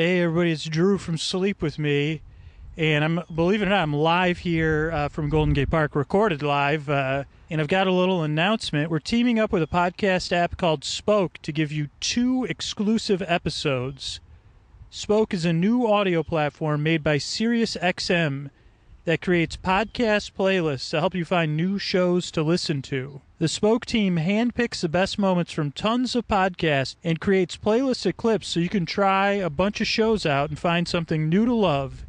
Hey, everybody, it's Drew from Sleep With Me. And I'm, believe it or not, I'm live here uh, from Golden Gate Park, recorded live. Uh, and I've got a little announcement. We're teaming up with a podcast app called Spoke to give you two exclusive episodes. Spoke is a new audio platform made by SiriusXM that creates podcast playlists to help you find new shows to listen to. The Spoke team handpicks the best moments from tons of podcasts and creates playlists of clips so you can try a bunch of shows out and find something new to love.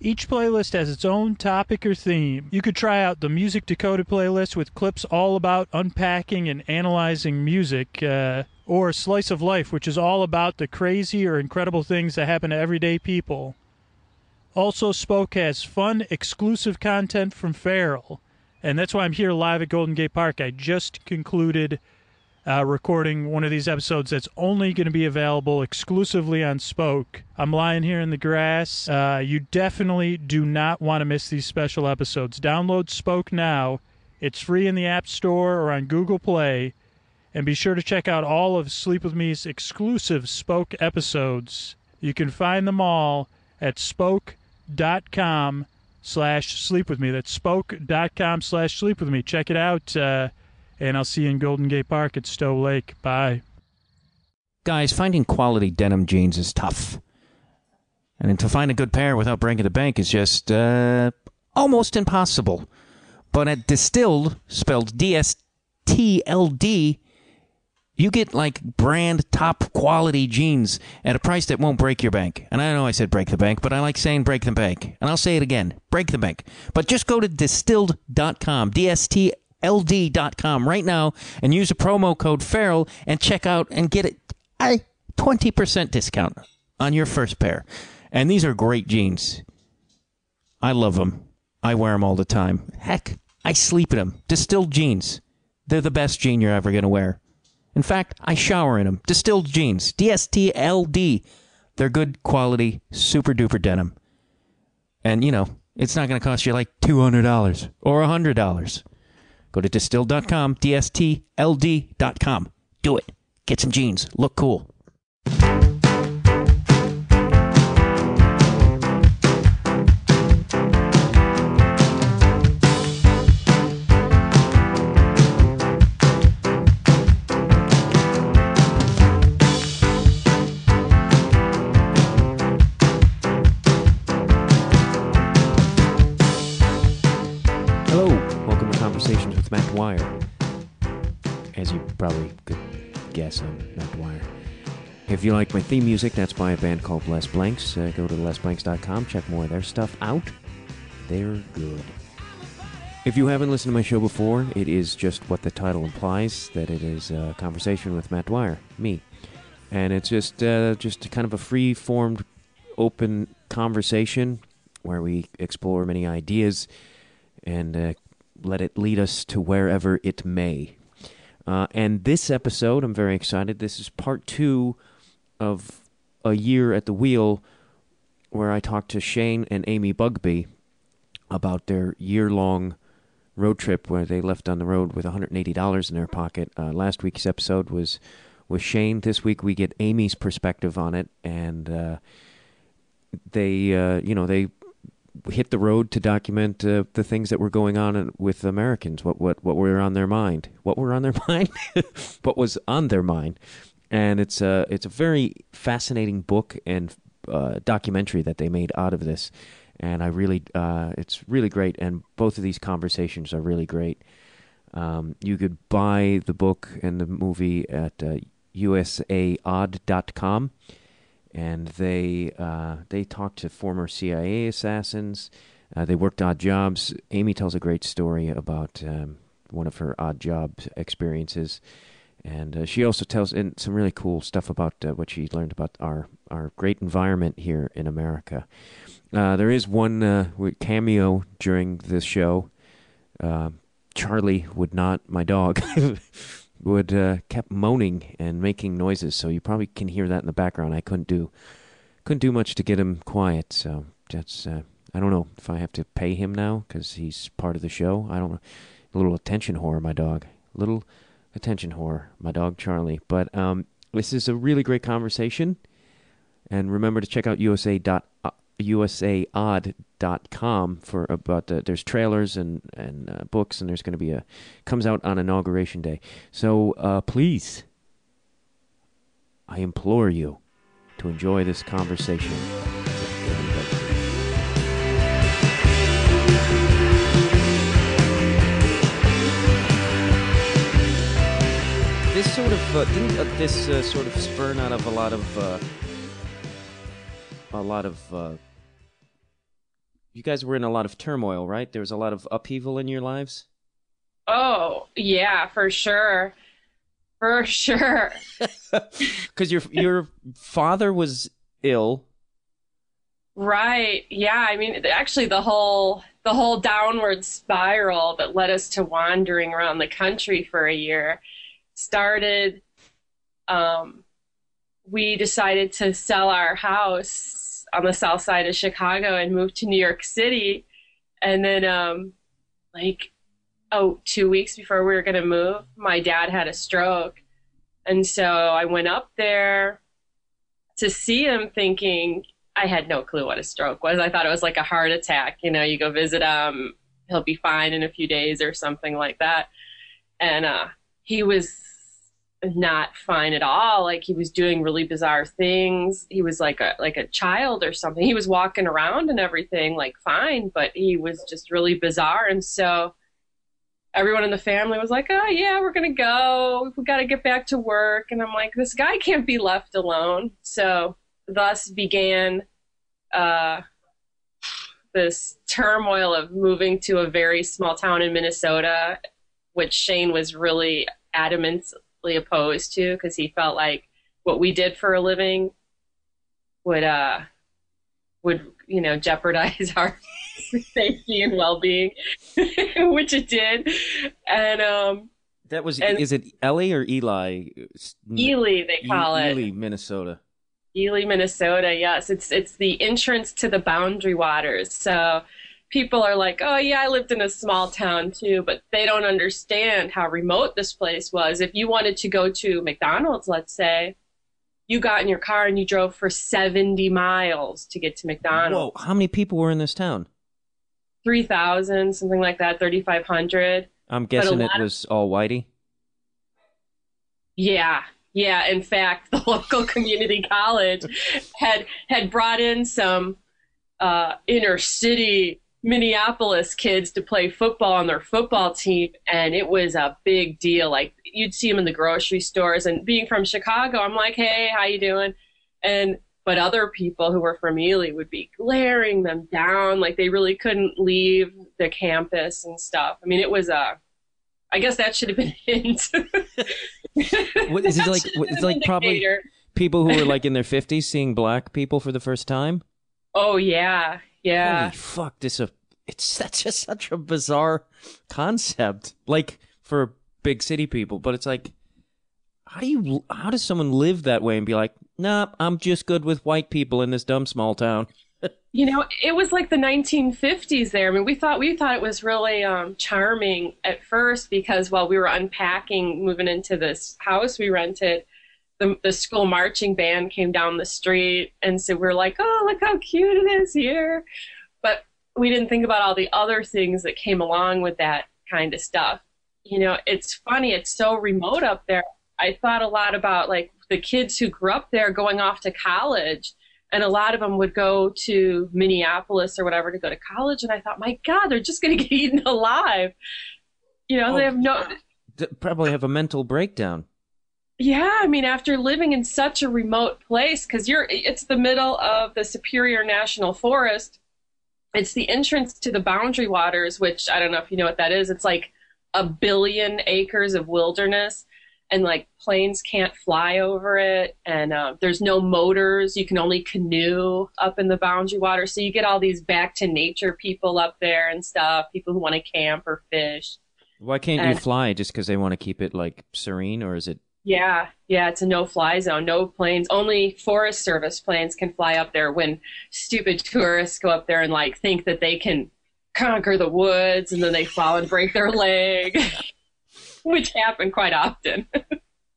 Each playlist has its own topic or theme. You could try out the Music Decoded playlist with clips all about unpacking and analyzing music, uh, or Slice of Life, which is all about the crazy or incredible things that happen to everyday people. Also, Spoke has fun, exclusive content from Feral, and that's why I'm here live at Golden Gate Park. I just concluded uh, recording one of these episodes that's only going to be available exclusively on Spoke. I'm lying here in the grass. Uh, you definitely do not want to miss these special episodes. Download Spoke now. It's free in the App Store or on Google Play. And be sure to check out all of Sleep With Me's exclusive Spoke episodes. You can find them all at spoke.com slash sleep with me. That's spoke.com slash sleep with me. Check it out. Uh, and I'll see you in Golden Gate Park at Stow Lake. Bye. Guys, finding quality denim jeans is tough. And to find a good pair without breaking the bank is just uh, almost impossible. But at Distilled, spelled D S T L D, you get like brand top quality jeans at a price that won't break your bank. And I know I said break the bank, but I like saying break the bank. And I'll say it again break the bank. But just go to distilled.com, D S T ld.com right now and use the promo code Feral and check out and get a 20% discount on your first pair. And these are great jeans. I love them i wear them all the time. Heck i sleep in them distilled jeans. They're the best jean you're ever going to wear in fact i shower in them distilled jeans dstld they're good quality super duper denim and you know it's not going to cost you like $200 or $100 Go to distilled.com, D-S-T-L-D.com. Do it. Get some jeans. Look cool. If you like my theme music, that's by a band called Les Blanks. Uh, go to lesblanks.com, check more of their stuff out. They're good. If you haven't listened to my show before, it is just what the title implies that it is a conversation with Matt Dwyer, me. And it's just uh, just kind of a free formed, open conversation where we explore many ideas and uh, let it lead us to wherever it may. Uh, and this episode, I'm very excited. This is part two of a year at the wheel, where I talked to Shane and Amy Bugbee about their year-long road trip, where they left on the road with 180 dollars in their pocket. Uh, last week's episode was with Shane. This week we get Amy's perspective on it, and uh, they, uh, you know, they hit the road to document uh, the things that were going on with Americans, what what what were on their mind, what were on their mind, what was on their mind, and it's a it's a very fascinating book and uh, documentary that they made out of this, and I really uh, it's really great, and both of these conversations are really great. Um, you could buy the book and the movie at uh, usaodd.com and they uh, they talked to former CIA assassins. Uh, they worked odd jobs. Amy tells a great story about um, one of her odd job experiences, and uh, she also tells in some really cool stuff about uh, what she learned about our our great environment here in America. Uh, there is one uh, cameo during this show. Charlie would not, my dog. would uh, kept moaning and making noises, so you probably can hear that in the background. I couldn't do couldn't do much to get him quiet, so that's uh, I don't know if I have to pay him now because he's part of the show. I don't know. A little attention whore, my dog. Little attention whore, my dog Charlie. But um, this is a really great conversation, And remember to check out USA dot, uh, USAodd.com for about uh, there's trailers and and uh, books and there's going to be a comes out on inauguration day. So uh, please, I implore you to enjoy this conversation. This sort of uh, didn't uh, this uh, sort of spurn out of a lot of uh, a lot of uh, you guys were in a lot of turmoil, right? There was a lot of upheaval in your lives. Oh yeah, for sure, for sure. Because your your father was ill. Right. Yeah. I mean, actually, the whole the whole downward spiral that led us to wandering around the country for a year started. Um, we decided to sell our house on the south side of Chicago and move to New York City, and then um, like oh, two weeks before we were going to move, my dad had a stroke. And so I went up there to see him thinking I had no clue what a stroke was. I thought it was like a heart attack. You know, you go visit him, he'll be fine in a few days or something like that. And uh, he was not fine at all. Like he was doing really bizarre things. He was like a like a child or something. He was walking around and everything like fine, but he was just really bizarre. And so everyone in the family was like, "Oh yeah, we're gonna go. We got to get back to work." And I'm like, "This guy can't be left alone." So thus began uh, this turmoil of moving to a very small town in Minnesota, which Shane was really opposed to because he felt like what we did for a living would uh would you know jeopardize our safety and well-being which it did and um That was And- is it Ellie or Eli? Ely they call E- it Ely, Minnesota. Ely, Minnesota. Yes, it's it's the entrance to the Boundary Waters. So people are like, "Oh yeah, I lived in a small town too," but they don't understand how remote this place was. If you wanted to go to McDonald's, let's say, you got in your car and you drove for 70 miles to get to McDonald's. Whoa! How many people were in this town? 3,000, something like that, 3,500. I'm guessing it lot of- was all whitey. Yeah, yeah. In fact, the local community college had had brought in some uh, inner city Minneapolis kids to play football on their football team, and it was a big deal. Like you'd see them in the grocery stores, and being from Chicago, I'm like, "Hey, how you doing?" And but other people who were from Ely would be glaring them down, like they really couldn't leave the campus and stuff. I mean, it was a. I guess that should have been a hint. What, is it like? It's like probably people who were like in their fifties seeing black people for the first time. Oh yeah, yeah. Holy fuck! This a it's such a such a bizarre concept. Like for big city people, but it's like, how do you? How does someone live that way and be like, nah, I'm just good with white people in this dumb small town? You know, it was like the 1950s there. I mean, we thought we thought it was really um, charming at first because while we were unpacking, moving into this house we rented, the, the school marching band came down the street, and so we are like, "Oh, look how cute it is here!" But we didn't think about all the other things that came along with that kind of stuff. You know, it's funny; it's so remote up there. I thought a lot about like the kids who grew up there going off to college and a lot of them would go to Minneapolis or whatever to go to college. And I thought, my God, they're just going to get eaten alive. You know, Oh, they have no. Probably have a mental breakdown. Yeah, I mean, after living in such a remote place, because you're, it's the middle of the Superior National Forest. It's the entrance to the Boundary Waters, which I don't know if you know what that is. It's like a billion acres of wilderness, and like planes can't fly over it, and uh, there's no motors. You can only canoe up in the Boundary Waters, so you get all these back to nature people up there and stuff. People who want to camp or fish. Why can't you fly just because they want to keep it like serene, or is it? Yeah, yeah, it's a no-fly zone. No planes. Only Forest Service planes can fly up there. When stupid tourists go up there and like think that they can conquer the woods, and then they fall and break their leg, which happen quite often.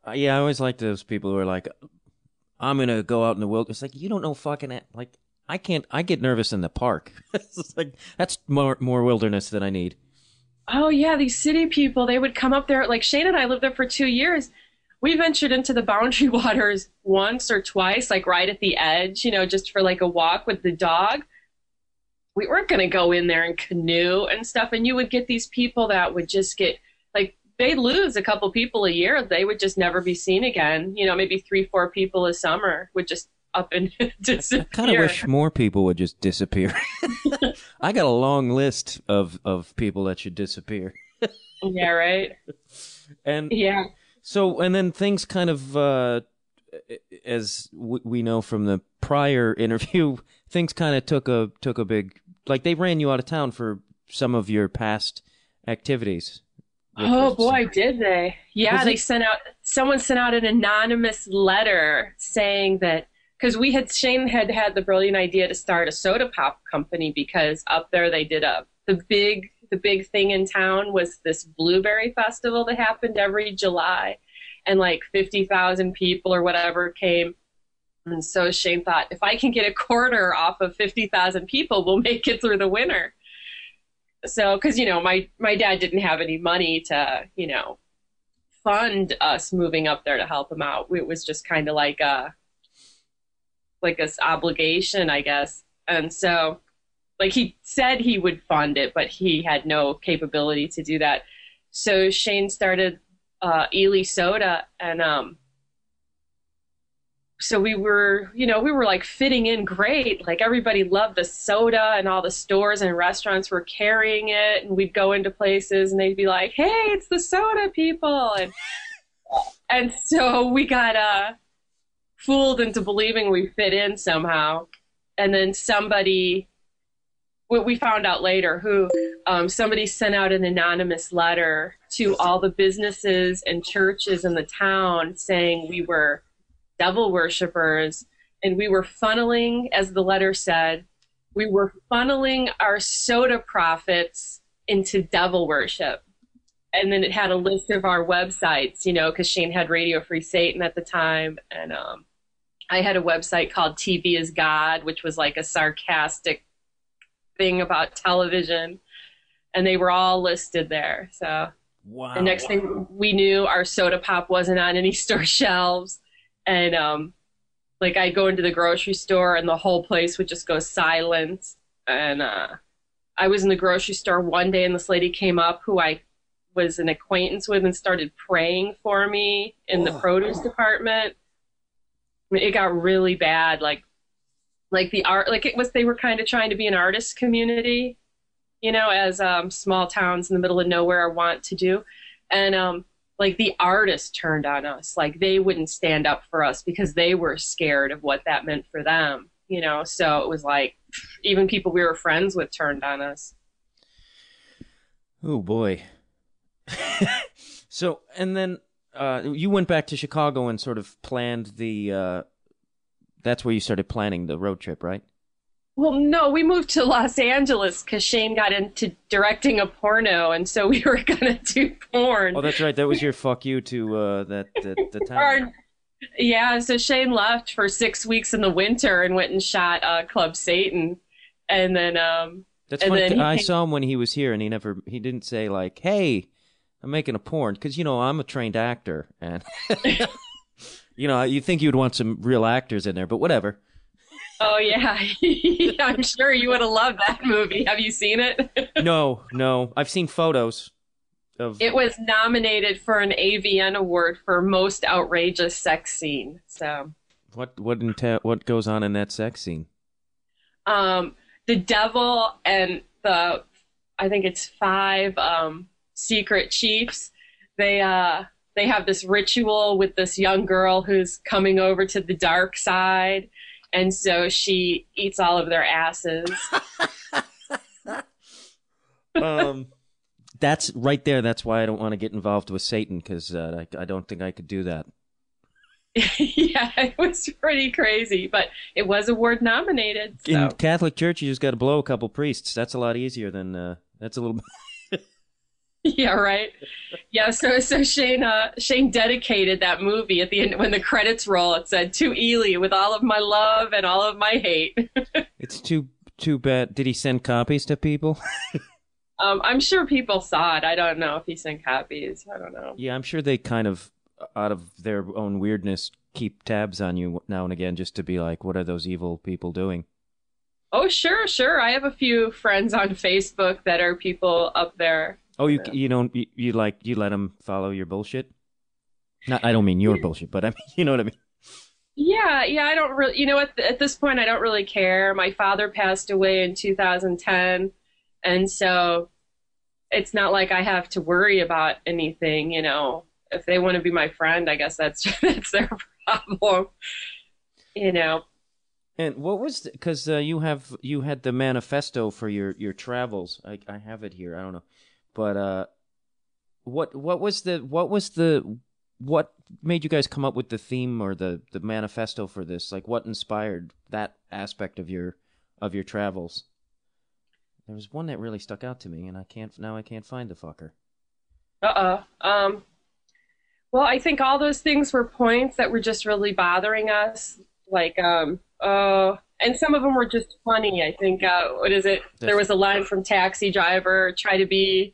Uh, yeah, I always like those people who are like, I'm gonna go out in the wilderness. Like you don't know fucking it. Like I can't. I get nervous in the park. it's like that's more more wilderness than I need. Oh yeah, these city people, they would come up there. Like Shane and I lived there for two years. We ventured into the boundary waters once or twice, like right at the edge, you know, just for like a walk with the dog. We weren't going to go in there and canoe and stuff. And you would get these people that would just get like they'd lose a couple people a year. They would just never be seen again. You know, maybe three, four people a summer would just up and disappear. I kind of wish more people would just disappear. I got a long list of of people that should disappear. yeah, right. And yeah. So and then things kind of uh as w- we know from the prior interview, things kind of took a took a big like they ran you out of town for some of your past activities. Oh boy, did they? Yeah, Was they it? sent out someone sent out an anonymous letter saying that because we had Shane had had the brilliant idea to start a soda pop company because up there they did a the big the big thing in town was this blueberry festival that happened every July. And like 50,000 people or whatever came. And so Shane thought if I can get a quarter off of 50,000 people we'll make it through the winter. So because you know my my dad didn't have any money to you know fund us moving up there to help him out. It was just kind of like a like this obligation i guess. And so like he said he would fund it but he had no capability to do that so shane started uh ely soda and um so we were, you know, we were like fitting in great. Like everybody loved the soda and all the stores and restaurants were carrying it. And we'd go into places and they'd be like, Hey, it's the soda people. And, and so we got, uh, fooled into believing we fit in somehow. And then somebody, what we found out later, who, um, somebody sent out an anonymous letter to all the businesses and churches in the town saying we were, devil worshippers, and we were funneling, as the letter said, we were funneling our soda profits into devil worship. And then it had a list of our websites, you know, because Shane had Radio Free Satan at the time. And um, I had a website called TV is God, which was like a sarcastic thing about television. And they were all listed there. So wow. the next thing we knew, our soda pop wasn't on any store shelves and um, like I'd go into the grocery store and the whole place would just go silent. And uh, I was in the grocery store one day and this lady came up who I was an acquaintance with and started praying for me in the produce department. I mean, it got really bad. Like, like the art, like it was, they were kind of trying to be an artist community, you know, as um, small towns in the middle of nowhere want to do. And um, like the artists turned on us. Like they wouldn't stand up for us because they were scared of what that meant for them you know? So it was like even people we were friends with turned on us. Oh boy. So and then uh, you went back to chicago and sort of planned the uh, that's where you started planning the road trip right well, no, we moved to Los Angeles because Shane got into directing a porno, and so we were gonna do porn. Oh, that's right. That was your fuck you to uh, that the, the town. yeah, so Shane left for six weeks in the winter and went and shot uh, Club Satan, and then um. That's and funny. I came... saw him when he was here, and he never he didn't say like, "Hey, I'm making a porn," because you know I'm a trained actor, and you know you think you'd want some real actors in there, but whatever. Oh yeah, I'm sure you would have loved that movie. Have you seen it? no, no. I've seen photos. Of... It was nominated for an AVN award for most outrageous sex scene. So what what inte- what goes on in that sex scene? Um, the devil and the I think it's five um, secret chiefs. They uh they have this ritual with this young girl who's coming over to the dark side and so she eats all of their asses. um, that's right there. That's why I don't want to get involved with Satan because uh, I, I don't think I could do that. yeah, it was pretty crazy, but it was award nominated. So. In Catholic Church, you just got to blow a couple priests. That's a lot easier than uh, that's a little. yeah, right. Yeah, so so Shane uh, Shane dedicated that movie at the end when the credits roll. It said to Ely with all of my love and all of my hate. It's too too bad. Did he send copies to people? um, I'm sure people saw it. I don't know if he sent copies. I don't know. yeah, I'm sure they kind of, out of their own weirdness, keep tabs on you now and again just to be like, what are those evil people doing? Oh, sure, sure. I have a few friends on Facebook that are people up there. Oh, you you don't you, you like you let them follow your bullshit? Not, I don't mean your bullshit, but I mean you know what I mean. Yeah, yeah. I don't really. You know, at at this point, I don't really care. My father passed away in 2010, and so it's not like I have to worry about anything. You know, if they want to be my friend, I guess that's that's their problem. You know. And what was because uh, you have you had the manifesto for your your travels. I I have it here. I don't know, but uh, what what was the what was the what made you guys come up with the theme or the the manifesto for this? Like, what inspired that aspect of your of your travels? There was one that really stuck out to me, and I can't now. I can't find the fucker. Uh oh. Um. Well, I think all those things were points that were just really bothering us. Like, um, uh, and some of them were just funny. I think, uh, what is it? There was a line from Taxi Driver try to be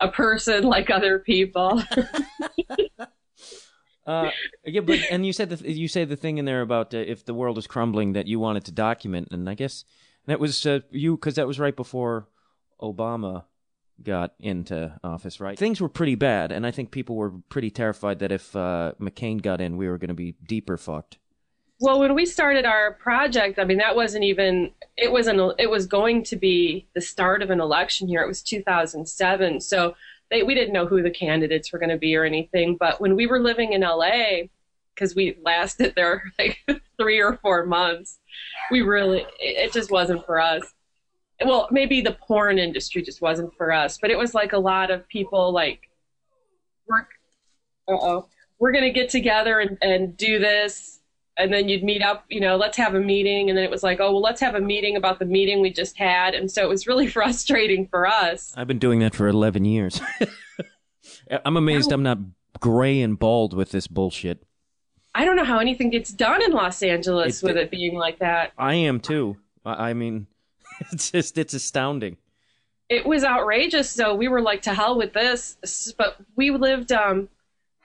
a person like other people. Uh, yeah, but and you said the you say the thing in there about uh, if the world is crumbling that you wanted to document, and I guess that was uh, you because that was right before Obama got into office, right? Things were pretty bad, and I think people were pretty terrified that if uh, McCain got in, we were going to be deeper fucked. Well, when we started our project, I mean, that wasn't even, it wasn't, it was going to be the start of an election year. It was 2007. So they, we didn't know who the candidates were going to be or anything. But when we were living in LA, because we lasted there like three or four months, we really, it, it just wasn't for us. Well, maybe the porn industry just wasn't for us, but it was like a lot of people like, we're, uh-oh, we're going to get together and, and do this and then you'd meet up, you know, let's have a meeting. And then it was like, oh, well, let's have a meeting about the meeting we just had. And so it was really frustrating for us. I've been doing that for 11 years. I'm amazed I'm not gray and bald with this bullshit. I don't know how anything gets done in Los Angeles it, with it being like that. I am too. I mean, it's just, it's astounding. It was outrageous. So we were like, to hell with this. But we lived, um,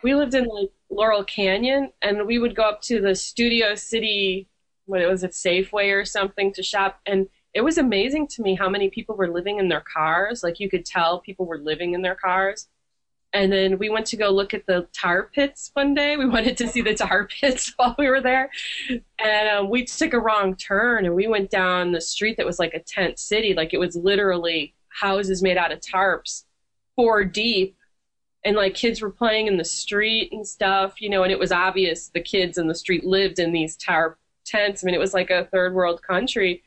we lived in like Laurel Canyon, and we would go up to the Studio City, what it was it, Safeway or something, to shop. And it was amazing to me how many people were living in their cars. Like you could tell people were living in their cars. And then we went to go look at the tar pits one day. We wanted to see the tar pits while we were there. And um, we took a wrong turn and we went down the street that was like a tent city. Like it was literally houses made out of tarps, four deep and like kids were playing in the street and stuff, you know, and it was obvious the kids in the street lived in these tower tents. I mean, it was like a third world country.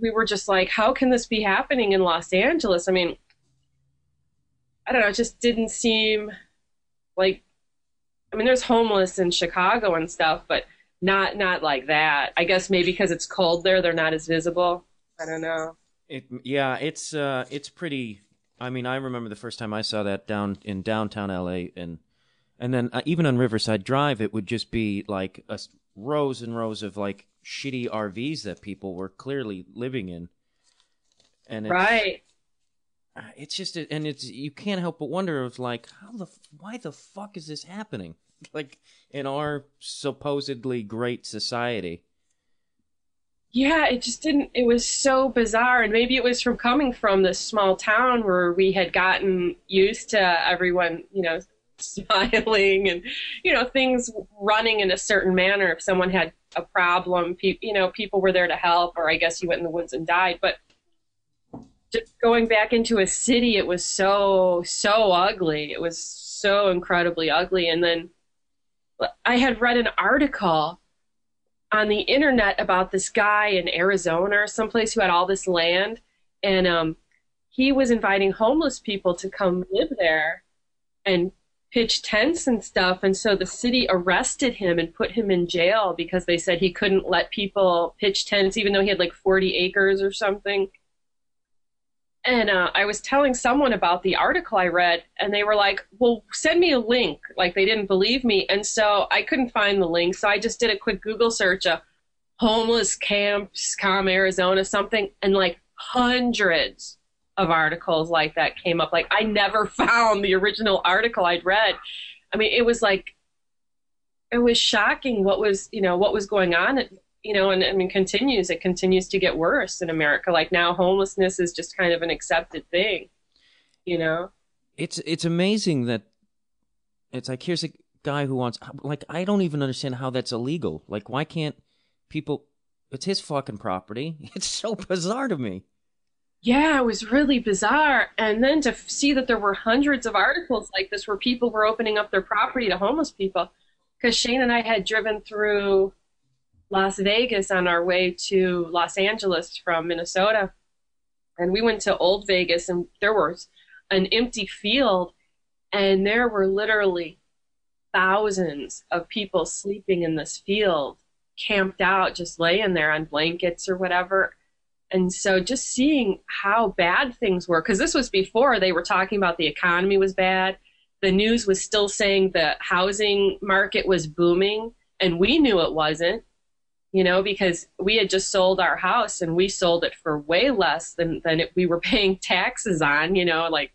We were just like, how can this be happening in Los Angeles? I mean, I don't know, it just didn't seem like I mean, there's homeless in Chicago and stuff, but not not like that. I guess maybe because it's cold there, they're not as visible. I don't know. It yeah, it's uh it's pretty I mean, I remember the first time I saw that down in downtown LA, and and then uh, even on Riverside Drive, it would just be like a, rows and rows of like shitty RVs that people were clearly living in. And it's, right, uh, it's just and it's you can't help but wonder of like how the why the fuck is this happening? Like in our supposedly great society yeah, it just didn't, it was so bizarre. And maybe it was from coming from this small town where we had gotten used to everyone, you know, smiling and, you know, things running in a certain manner. If someone had a problem, pe- you know, people were there to help, or I guess you went in the woods and died. But just going back into a city, it was so, so ugly. It was so incredibly ugly. And then I had read an article on the internet about this guy in Arizona or someplace who had all this land, and um, he was inviting homeless people to come live there and pitch tents and stuff. And so the city arrested him and put him in jail because they said he couldn't let people pitch tents, even though he had like 40 acres or something. And uh, I was telling someone about the article I read, and they were like, "Well, send me a link." Like they didn't believe me, and so I couldn't find the link. So I just did a quick Google search of homeless camps, com Arizona, something, and like hundreds of articles like that came up. Like I never found the original article I'd read. I mean, it was like it was shocking what was you know what was going on you know and i mean continues. It continues to get worse in america. Like now homelessness is just kind of an accepted thing you know? It's it's amazing that it's like here's a guy who wants like i don't even understand how that's illegal. Like why can't people it's his fucking property. It's so bizarre to me. Yeah, it was really bizarre. And then to see that there were hundreds of articles like this where people were opening up their property to homeless people. Because Shane and I had driven through Las Vegas on our way to Los Angeles from Minnesota. And we went to Old Vegas, and there was an empty field, and there were literally thousands of people sleeping in this field, camped out, just laying there on blankets or whatever. And so just seeing how bad things were, because this was before they were talking about the economy was bad. The news was still saying the housing market was booming, and we knew it wasn't, you know, because we had just sold our house and we sold it for way less than, than it, we were paying taxes on, you know, like,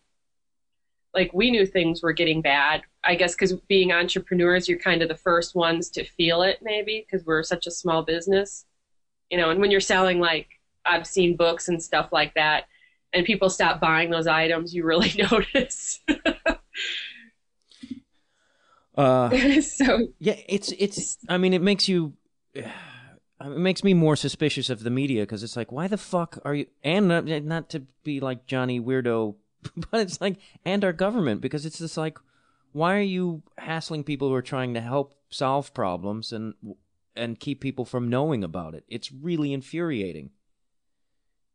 like we knew things were getting bad. I guess because being entrepreneurs, you're kind of the first ones to feel it, maybe, because we're such a small business, you know, and when you're selling like I've seen books and stuff like that, and people stop buying those items, you really notice. uh, so yeah, it's it's. I mean, it makes you. It makes me more suspicious of the media because it's like, why the fuck are you? And not, to be like Johnny Weirdo, but it's like, and our government because it's just like, why are you hassling people who are trying to help solve problems and and keep people from knowing about it? It's really infuriating.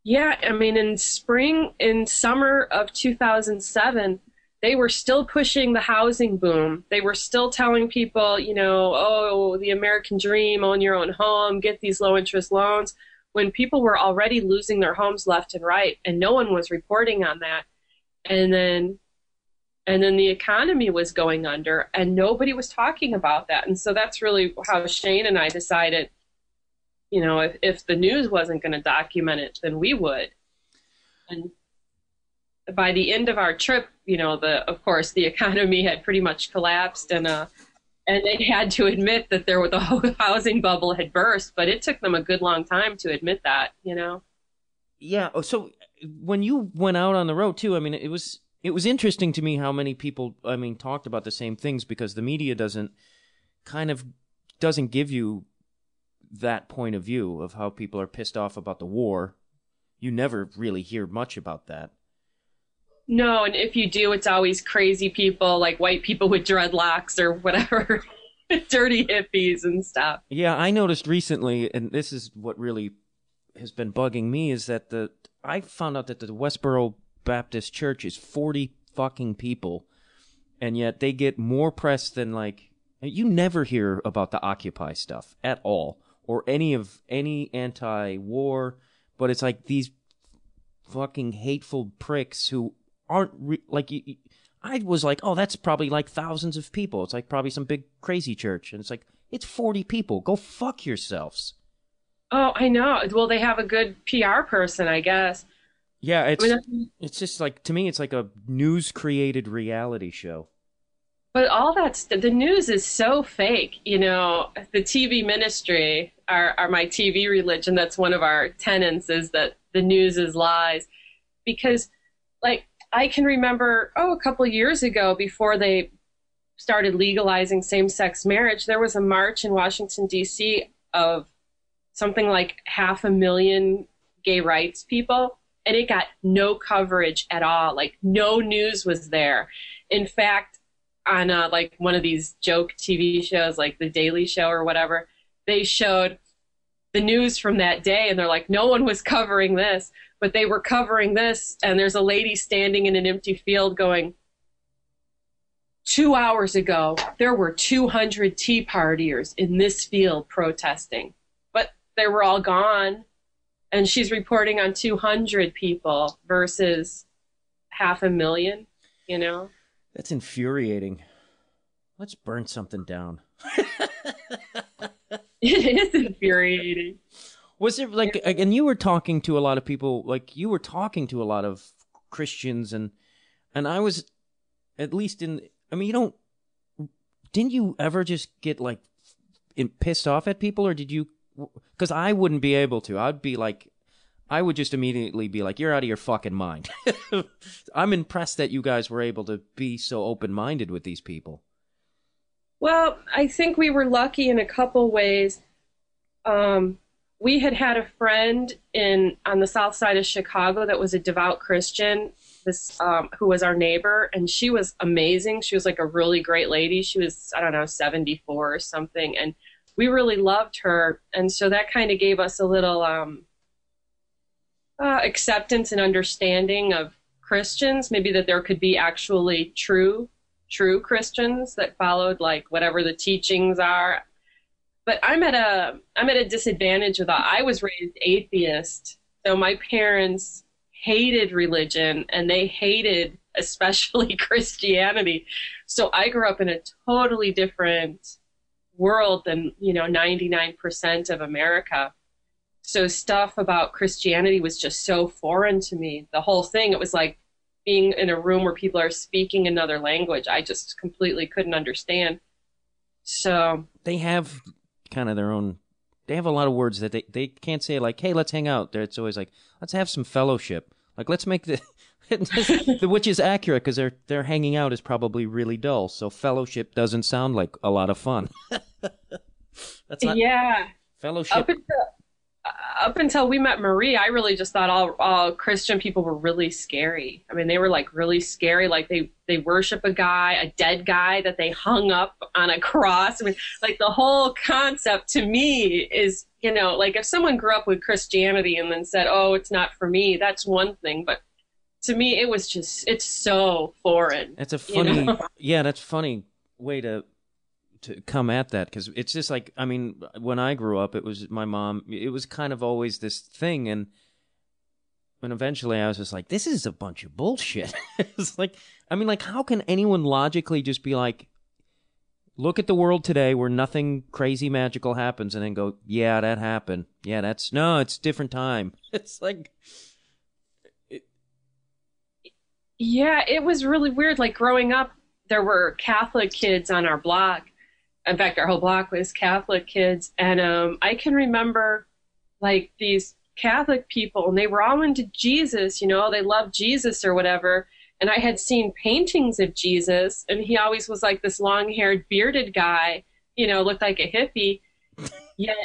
Yeah, I mean, in spring, in summer of 2007, they were still pushing the housing boom. They were still telling people, you know, oh, the American dream, own your own home, get these low interest loans, when people were already losing their homes left and right, and no one was reporting on that. And then and then the economy was going under and nobody was talking about that and so that's really how shane and i decided you know, if, if the news wasn't going to document it, then we would. And by the end of our trip, you know, the of course the economy had pretty much collapsed, and uh, and they had to admit that there was the whole housing bubble had burst. But it took them a good long time to admit that, you know. Yeah. Oh, so when you went out on the road too, I mean, it was it was interesting to me how many people, I mean, talked about the same things because the media doesn't kind of doesn't give you that point of view of how people are pissed off about the war. You never really hear much about that. No, and if you do, it's always crazy people, like white people with dreadlocks or whatever, dirty hippies and stuff. Yeah, I noticed recently, and this is what really has been bugging me, is that the I found out that the Westboro Baptist Church is forty fucking people, and yet they get more press than like you never hear about the Occupy stuff at all or any of any anti-war, but it's like these fucking hateful pricks who aren't re- like I was like, oh, that's probably like thousands of people. It's like probably some big crazy church, and it's like it's forty people. Go fuck yourselves. Oh, I know. Well, they have a good PR person, I guess. Yeah, it's I mean, it's just like to me, it's like a news created reality show. But all that's the news is so fake. You know, the TV ministry, our, our my TV religion, that's one of our tenets is that the news is lies. Because, like, I can remember, oh, a couple years ago before they started legalizing same sex marriage, there was a march in Washington, D.C. of something like half a million gay rights people, and it got no coverage at all. Like, no news was there. In fact, on uh, like one of these joke TV shows, like The Daily Show or whatever, they showed the news from that day, and they're like, no one was covering this, but they were covering this, and there's a lady standing in an empty field going. Two hours ago, there were 200 Tea Partiers in this field protesting, but they were all gone. and she's reporting on 200 people versus half a million, you know? That's infuriating. Let's burn something down. it is infuriating. Was it like, and you were talking to a lot of people, like you were talking to a lot of Christians, and and I was, at least in, I mean, you don't, didn't you ever just get like pissed off at people, or did you? Because I wouldn't be able to. I'd be like, I would just immediately be like, "You're out of your fucking mind." I'm impressed that you guys were able to be so open minded with these people. Well, I think we were lucky in a couple ways. Um, we had had a friend in on the south side of Chicago that was a devout Christian. This um, who was our neighbor, and she was amazing. She was like a really great lady. She was I don't know seventy four or something, and we really loved her. And so that kind of gave us a little um, uh, acceptance and understanding of Christians. Maybe that there could be actually true true Christians that followed like whatever the teachings are but I'm at a I'm at a disadvantage with that. I was raised atheist, so my parents hated religion and they hated especially Christianity. So I grew up in a totally different world than, you know, 99% of America. So stuff about Christianity was just so foreign to me. The whole thing, it was like being in a room where people are speaking another language. I just completely couldn't understand. So they have kind of their own. They have a lot of words that they, they can't say like, "Hey, let's hang out." It's always like, "Let's have some fellowship." Like, let's make the, which is accurate because their their hanging out is probably really dull. So fellowship doesn't sound like a lot of fun. That's not, yeah. Fellowship. Up until, up until we met Marie, I really just thought all, all Christian people were really scary. I mean, they were like really scary. Like they, they worship a guy, a dead guy that they hung up on a cross. I mean, like the whole concept to me is, you know, like if someone grew up with Christianity and then said, oh, it's not for me, that's one thing. But to me, it was just, it's so foreign. It's a funny, you know? yeah, that's funny way to to come at that because it's just like I mean, when I grew up, it was my mom. It was kind of always this thing, and and eventually I was just like, this is a bunch of bullshit. it's like, I mean, like, how can anyone logically just be like, look at the world today where nothing crazy magical happens, and then go, yeah, that happened. Yeah, that's no, it's different time. It's like. Yeah, it was really weird. Like growing up, there were Catholic kids on our block in fact, our whole block was Catholic kids. And um, I can remember like these Catholic people, and they were all into Jesus, you know, they loved Jesus or whatever. And I had seen paintings of Jesus, and he always was like this long haired, bearded guy, you know, looked like a hippie. Yet,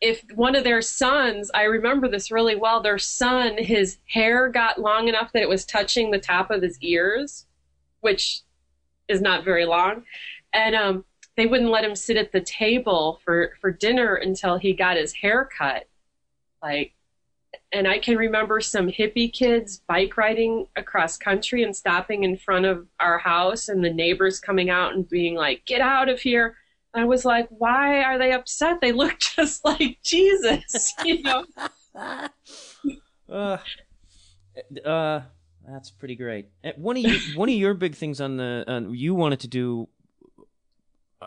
if one of their sons, I remember this really well, their son, his hair got long enough that it was touching the top of his ears, which is not very long. And um, they wouldn't let him sit at the table for for dinner until he got his hair cut. Like and i can remember some hippie kids bike riding across country and stopping in front of our house and the neighbors coming out and being like get out of here. I was like why are they upset? They look just like jesus you know? Uh, uh that's pretty great. One of you, one of your big things on the uh, you wanted to do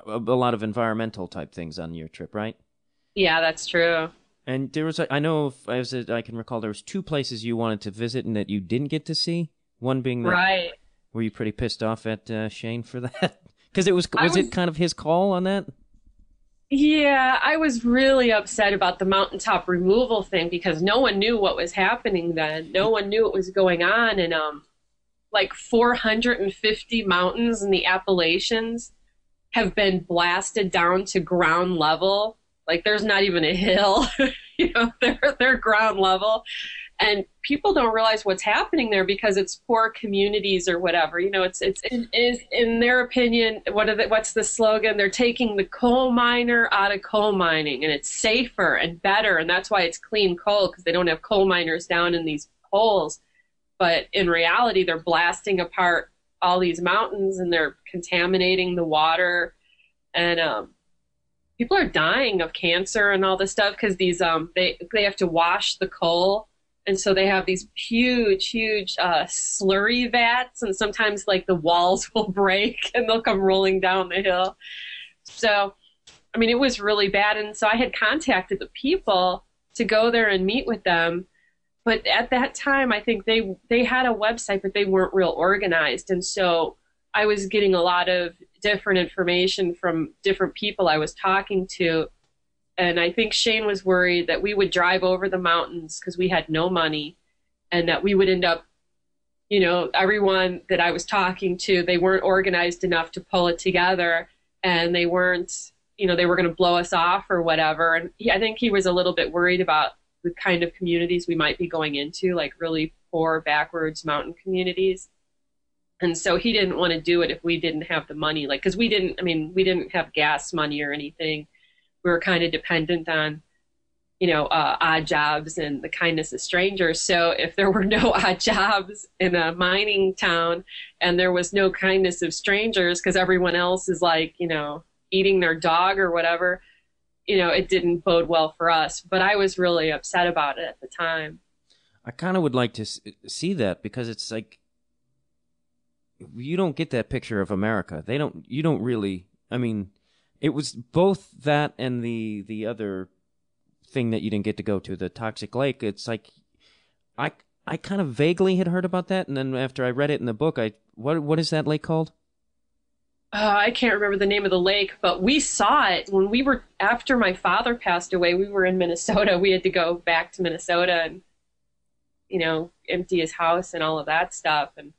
a, lot of environmental type things on your trip, right? Yeah, that's true. And there was, a, I know, if, as I can recall, there was two places you wanted to visit and that you didn't get to see. One being that, right. Were you pretty pissed off at uh, Shane for that? Because it was, was, was it kind of his call on that? Yeah, I was really upset about the mountaintop removal thing because no one knew what was happening then. No one knew what was going on, and um, like 450 mountains in the Appalachians have been blasted down to ground level. Like there's not even a hill, you know, they're, they're ground level. And people don't realize what's happening there because it's poor communities or whatever. You know, it's it's it is in their opinion. What are the, what's the slogan? They're taking the coal miner out of coal mining, and it's safer and better, and that's why it's clean coal because they don't have coal miners down in these holes. But in reality, they're blasting apart all these mountains and they're contaminating the water. And um people are dying of cancer and all this stuff because these um they they have to wash the coal. And so they have these huge huge uh, slurry vats and sometimes like the walls will break and they'll come rolling down the hill. So i mean it was really bad. And so i had contacted the people to go there and meet with them but at that time i think they they had a website but they weren't real organized and so i was getting a lot of different information from different people I was talking to. And I think Shane was worried that we would drive over the mountains because we had no money and that we would end up, you know, everyone that I was talking to, they weren't organized enough to pull it together and they weren't, you know, they were going to blow us off or whatever. And he, I think he was a little bit worried about the kind of communities we might be going into, like really poor, backwards mountain communities. And so he didn't want to do it if we didn't have the money like because we didn't i mean we didn't have gas money or anything. We were kind of dependent on you know uh, odd jobs and the kindness of strangers. So if there were no odd jobs in a mining town and there was no kindness of strangers because everyone else is like you know eating their dog or whatever you know it didn't bode well for us but i was really upset about it at the time i kind of would like to see that because it's like you don't get that picture of America. They don't. You don't really. I mean, it was both that and the the other thing that you didn't get to go to, the Toxic Lake. It's like I I kind of vaguely had heard about that, and then after I read it in the book, I what what is that lake called? Uh, I can't remember the name of the lake, but we saw it when we were after my father passed away. We were in Minnesota. We had to go back to Minnesota and you know empty his house and all of that stuff, and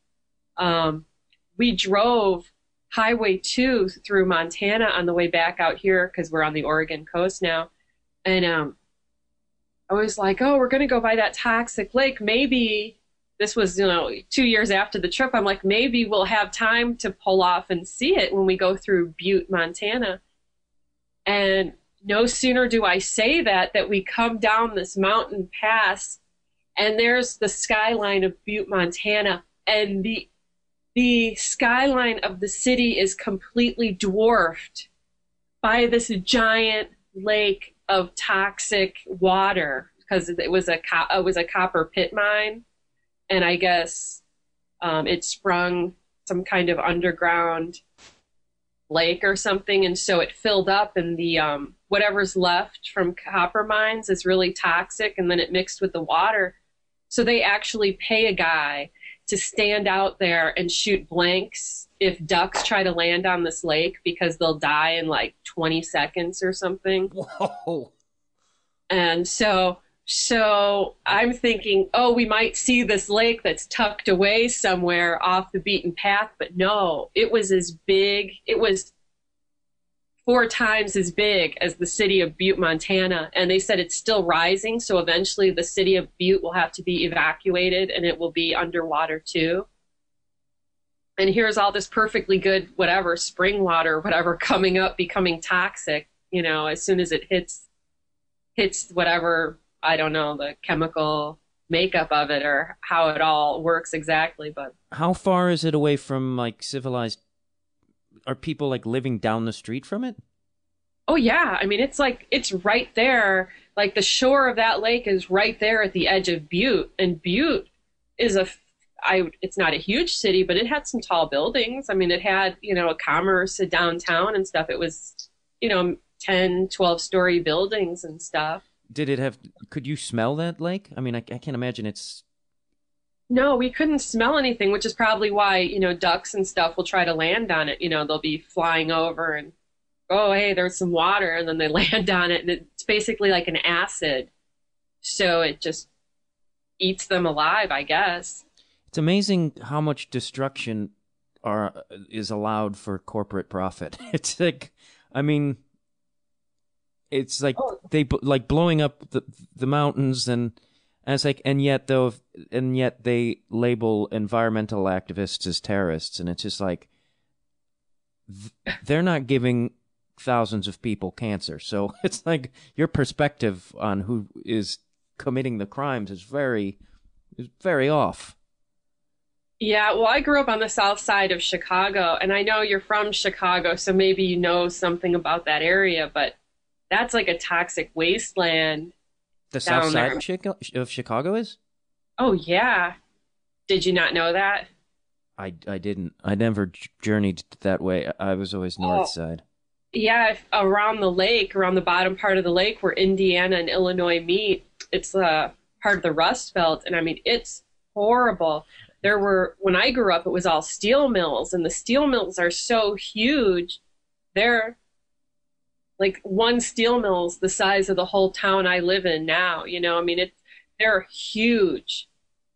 um, we drove Highway 2 through Montana on the way back out here because we're on the Oregon coast now. And um, I was like, oh, we're going to go by that toxic lake. Maybe this was, you know, two years after the trip. I'm like, maybe we'll have time to pull off and see it when we go through Butte, Montana. And no sooner do I say that, that we come down this mountain pass and there's the skyline of Butte, Montana. And the the skyline of the city is completely dwarfed by this giant lake of toxic water because it was a it was a copper pit mine, and I guess um, it sprung some kind of underground lake or something, and so it filled up, and the um, whatever's left from copper mines is really toxic, and then it mixed with the water. So they actually pay a guy to stand out there and shoot blanks if ducks try to land on this lake because they'll die in like 20 seconds or something. Whoa. And so so I'm thinking, oh, we might see this lake that's tucked away somewhere off the beaten path, but no, it was as big. It was four times as big as the city of Butte, Montana. And they said it's still rising. So eventually the city of Butte will have to be evacuated and it will be underwater too. And here's all this perfectly good, whatever, spring water, whatever, coming up, becoming toxic, you know, as soon as it hits, hits whatever, I don't know, the chemical makeup of it or how it all works exactly. But how far is it away from like civilized are people like living down the street from it? Oh yeah, I mean it's like it's right there. Like the shore of that lake is right there at the edge of Butte, and Butte is a I it's not a huge city, but it had some tall buildings. I mean, it had, you know, a commerce, a downtown and stuff. It was, you know, 10, 12 story buildings and stuff. Did it have could you smell that lake? I mean, I, I can't imagine it's no, we couldn't smell anything, which is probably why, you know, ducks and stuff will try to land on it. You know, they'll be flying over and, oh, hey, there's some water. And then they land on it. And it's basically like an acid. So it just eats them alive, I guess. It's amazing how much destruction are is allowed for corporate profit. It's like, I mean, it's like oh. they like blowing up the the mountains and and it's like, and yet though, and yet they label environmental activists as terrorists, and it's just like they're not giving thousands of people cancer. So it's like your perspective on who is committing the crimes is very, is very off. Yeah, well, I grew up on the south side of Chicago, and I know you're from Chicago, so maybe you know something about that area. But that's like a toxic wasteland. The south side of Chicago, of Chicago is? Oh yeah. Did you not know that? I, I didn't. I never journeyed that way. I was always north Oh. side. Yeah, if, around the lake, around the bottom part of the lake where Indiana and Illinois meet, it's uh, part of the Rust Belt, and I mean it's horrible. There were when I grew up, it was all steel mills, and the steel mills are so huge. They're like one steel mill's the size of the whole town I live in now. You know, I mean it's they're huge.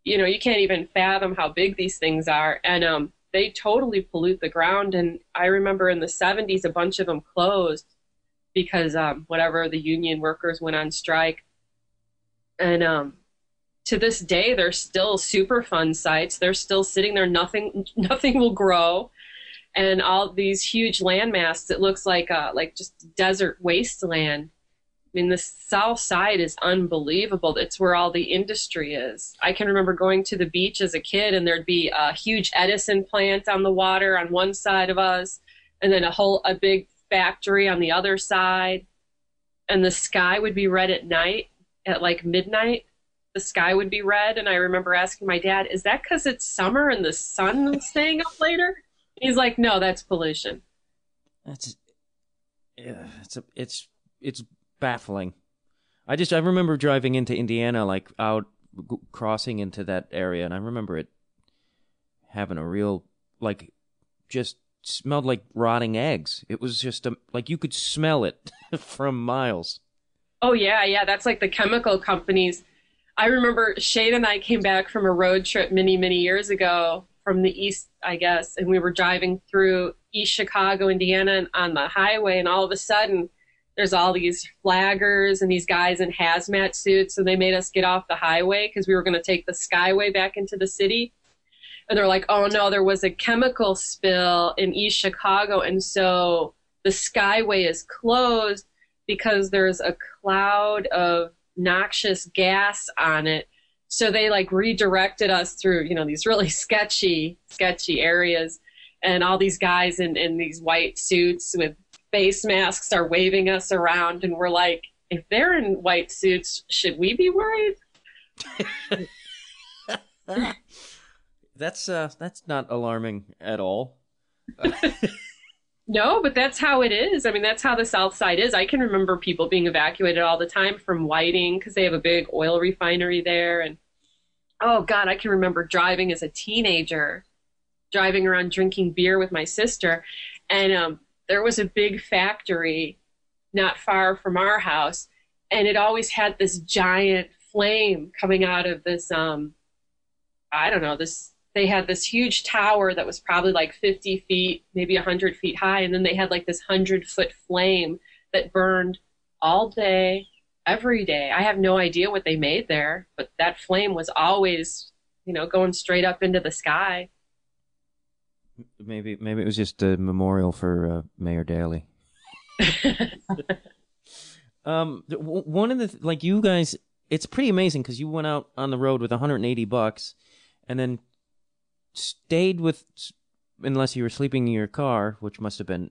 You know, you can't even fathom how big these things are, and um, they totally pollute the ground. And I remember in the 70s, a bunch of them closed because um, whatever the union workers went on strike. And um, to this day, they're still Superfund sites. They're still sitting there. Nothing, nothing will grow, and all these huge landmasses. It looks like uh, like just desert wasteland. I mean, the south side is unbelievable. It's where all the industry is. I can remember going to the beach as a kid, and there'd be a huge Edison plant on the water on one side of us, and then a whole a big factory on the other side. And the sky would be red at night, at like midnight. The sky would be red, and I remember asking my dad, "Is that because it's summer and the sun's staying up later?" He's like, "No, that's pollution." That's yeah, it's a, it's it's baffling. I just I remember driving into Indiana, like out g- crossing into that area, and I remember it having a real like just smelled like rotting eggs. It was just a, like you could smell it from miles. Oh yeah, yeah. That's like the chemical companies. I remember Shane and I came back from a road trip many, many years ago from the east, I guess, and we were driving through East Chicago, Indiana, and on the highway, and all of a sudden, there's all these flaggers and these guys in hazmat suits, and they made us get off the highway because we were going to take the Skyway back into the city. And they're like, "Oh no, there was a chemical spill in East Chicago, and so the Skyway is closed." because there's a cloud of noxious gas on it. So they like redirected us through, you know, these really sketchy, sketchy areas. And all these guys in, in these white suits with face masks are waving us around. And we're like, if they're in white suits, should we be worried? That's uh that's not alarming at all. No, but that's how it is. I mean, that's how the South Side is. I can remember people being evacuated all the time from Whiting because they have a big oil refinery there. And oh, God, I can remember driving as a teenager, driving around drinking beer with my sister. And um, there was a big factory not far from our house. And it always had this giant flame coming out of this, um, I don't know, this they had this huge tower that was probably like 50 feet, maybe 100 feet high, and then they had like this 100 foot flame that burned all day, every day. I have no idea what they made there, but that flame was always, you know, going straight up into the sky. Maybe maybe it was just a memorial for uh, Mayor Daley. um, one of the like you guys, it's pretty amazing because you went out on the road with 180 bucks, and then stayed with, unless you were sleeping in your car, which must have been,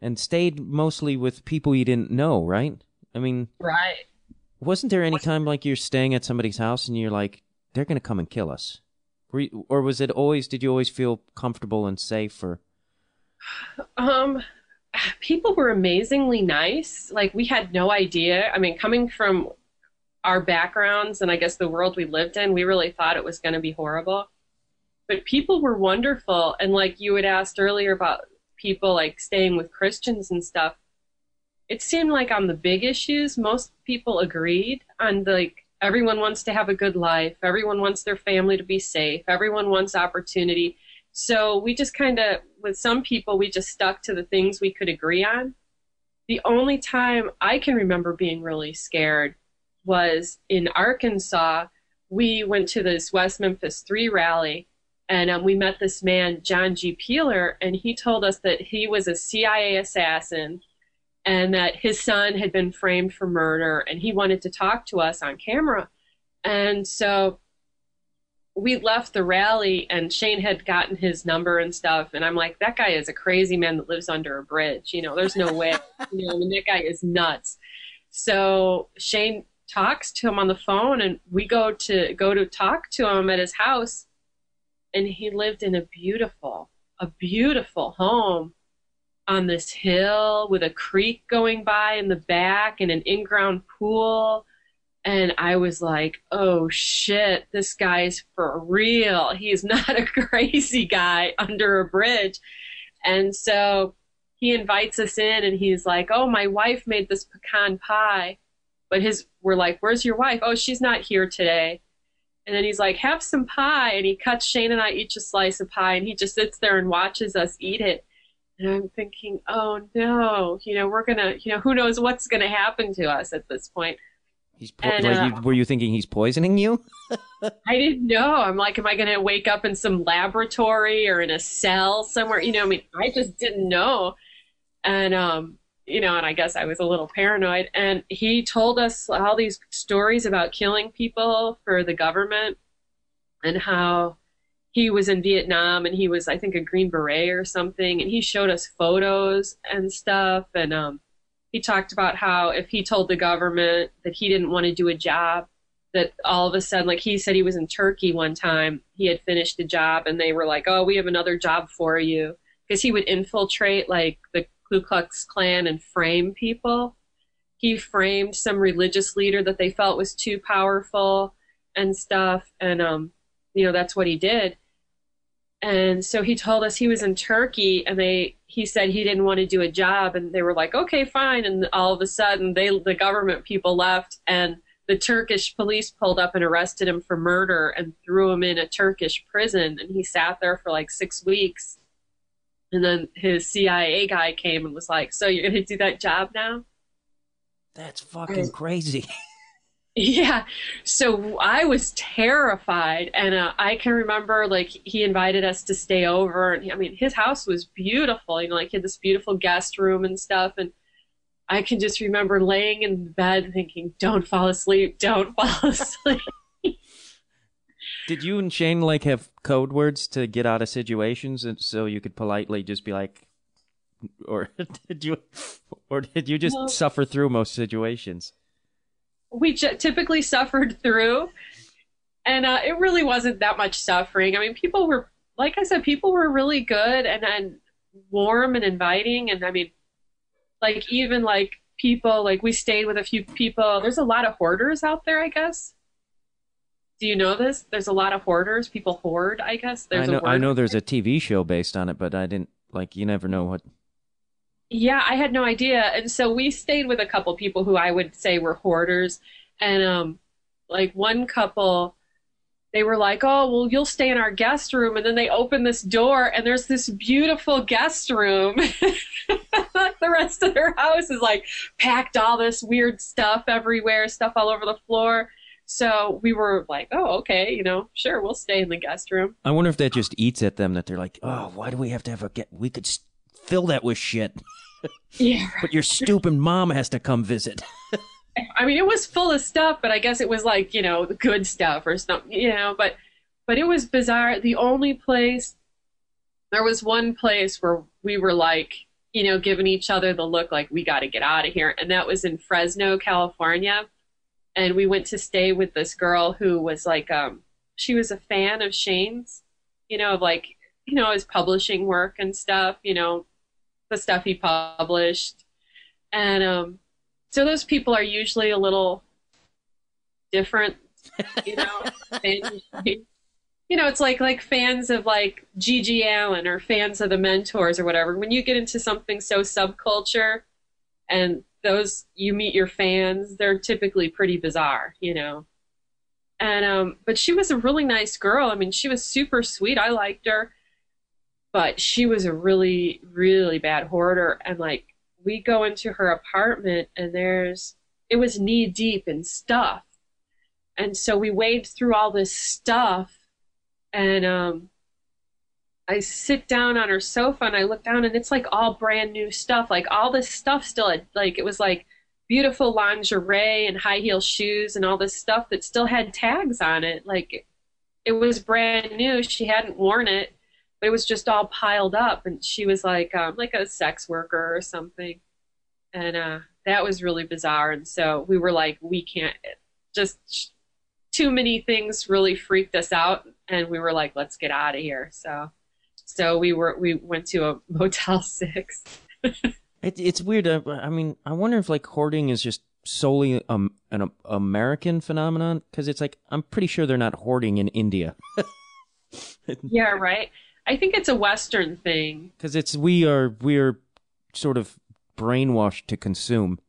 and stayed mostly with people you didn't know, right? I mean, Right. wasn't there any time like you're staying at somebody's house and you're like, they're gonna come and kill us? Were you, or was it always? Did you always feel comfortable and safe? Or Um, people were amazingly nice. Like we had no idea. I mean, coming from our backgrounds and I guess the world we lived in, we really thought it was going to be horrible. But people were wonderful, and like you had asked earlier about people like staying with Christians and stuff. It seemed like on the big issues, most people agreed on like everyone wants to have a good life, everyone wants their family to be safe, everyone wants opportunity. So we just kind of, with some people, we just stuck to the things we could agree on. The only time I can remember being really scared was in Arkansas. We went to this West Memphis 3 rally and um, we met this man, John G. Peeler, and he told us that he was a CIA assassin and that his son had been framed for murder and he wanted to talk to us on camera. And so we left the rally and Shane had gotten his number and stuff. And I'm like, that guy is a crazy man that lives under a bridge. You know, there's no way. you know, I mean, that guy is nuts. So Shane talks to him on the phone and we go to go to talk to him at his house. And he lived in a beautiful, a beautiful home on this hill with a creek going by in the back and an in-ground pool and I was like, oh shit, this guy's for real. He's not a crazy guy under a bridge. And so he invites us in and he's like, oh, my wife made this pecan pie. But his, we're like, where's your wife? Oh, she's not here today. And then he's like, have some pie. And he cuts Shane and I each a slice of pie and he just sits there and watches us eat it. And I'm thinking, oh no, you know, we're going to, you know, who knows what's going to happen to us at this point. He's po- and, uh, you, were you thinking he's poisoning you? I didn't know. I'm like, am I going to wake up in some laboratory or in a cell somewhere? You know, I mean, I just didn't know. And, um, you know, and I guess I was a little paranoid. And he told us all these stories about killing people for the government and how he was in Vietnam and he was, I think, a Green Beret or something. And he showed us photos and stuff. And, um, he talked about how if he told the government that he didn't want to do a job, that all of a sudden, like he said, he was in Turkey one time, he had finished a job, and they were like, "Oh, we have another job for you," because he would infiltrate like the Ku Klux Klan and frame people. He framed some religious leader that they felt was too powerful and stuff, and um, you know that's what he did. And so he told us he was in Turkey and they he said he didn't want to do a job and they were like, "Okay, fine." And all of a sudden they the government people left and the Turkish police pulled up and arrested him for murder and threw him in a Turkish prison and he sat there for like 6 weeks. And then his CIA guy came and was like, "So you're going to do that job now?" That's fucking crazy. Yeah. So I was terrified. And uh, I can remember, like, he invited us to stay over. And I mean, his house was beautiful. You know, like, he had this beautiful guest room and stuff. And I can just remember laying in bed thinking, don't fall asleep. Don't fall asleep. Did you and Shane, like, have code words to get out of situations and so you could politely just be like, or did you, or did you just suffer through most situations? We j- typically suffered through. And uh, it really wasn't that much suffering. I mean, people were, like I said, people were really good and, and warm and inviting. And I mean, like, even like people, like, we stayed with a few people. There's a lot of hoarders out there, I guess. Do you know this? There's a lot of hoarders. People hoard, I guess. There's I know, I know there's a TV show based on it, but I didn't, like, you never know what yeah, I had no idea. And so we stayed with a couple people who I would say were hoarders. And um like one couple they were like, "Oh, well, you'll stay in our guest room." And then they open this door and there's this beautiful guest room. the rest of their house is like packed all this weird stuff everywhere, stuff all over the floor. So we were like, "Oh, okay, you know, sure, we'll stay in the guest room." I wonder if that just eats at them that they're like, "Oh, why do we have to have a get we could fill that with shit." Yeah. but your stupid mom has to come visit. I mean, it was full of stuff, but I guess it was like you know the good stuff or something, you know. But but it was bizarre. The only place there was one place where we were like, you know, giving each other the look like we got to get out of here, and that was in Fresno, California. And we went to stay with this girl who was like, um, she was a fan of Shane's, you know, of like, you know, his publishing work and stuff, you know, the stuff he published. And um, so those people are usually a little different, you know. you know, it's like like fans of like GG Allin or fans of the mentors or whatever. When you get into something so subculture and those you meet your fans, they're typically pretty bizarre, you know. And um but she was a really nice girl. I mean, she was super sweet. I liked her but she was a really really bad hoarder. And like we go into her apartment and there's it was knee deep in stuff. And so we wade through all this stuff and um I sit down on her sofa and I look down and it's like all brand new stuff. Like all this stuff still had, like it was like beautiful lingerie and high heel shoes and all this stuff that still had tags on it. Like it it was brand new. She hadn't worn it, but it was just all piled up, and she was like um, like a sex worker or something, and uh, that was really bizarre. And so we were like, we can't just too many things really freaked us out, and we were like, let's get out of here. So so we were we went to a Motel Six. it, it's weird. Uh, I mean, I wonder if like hoarding is just solely um, an American phenomenon because it's like I'm pretty sure they're not hoarding in India. yeah, right. I think it's a Western thing because it's we are we are sort of brainwashed to consume.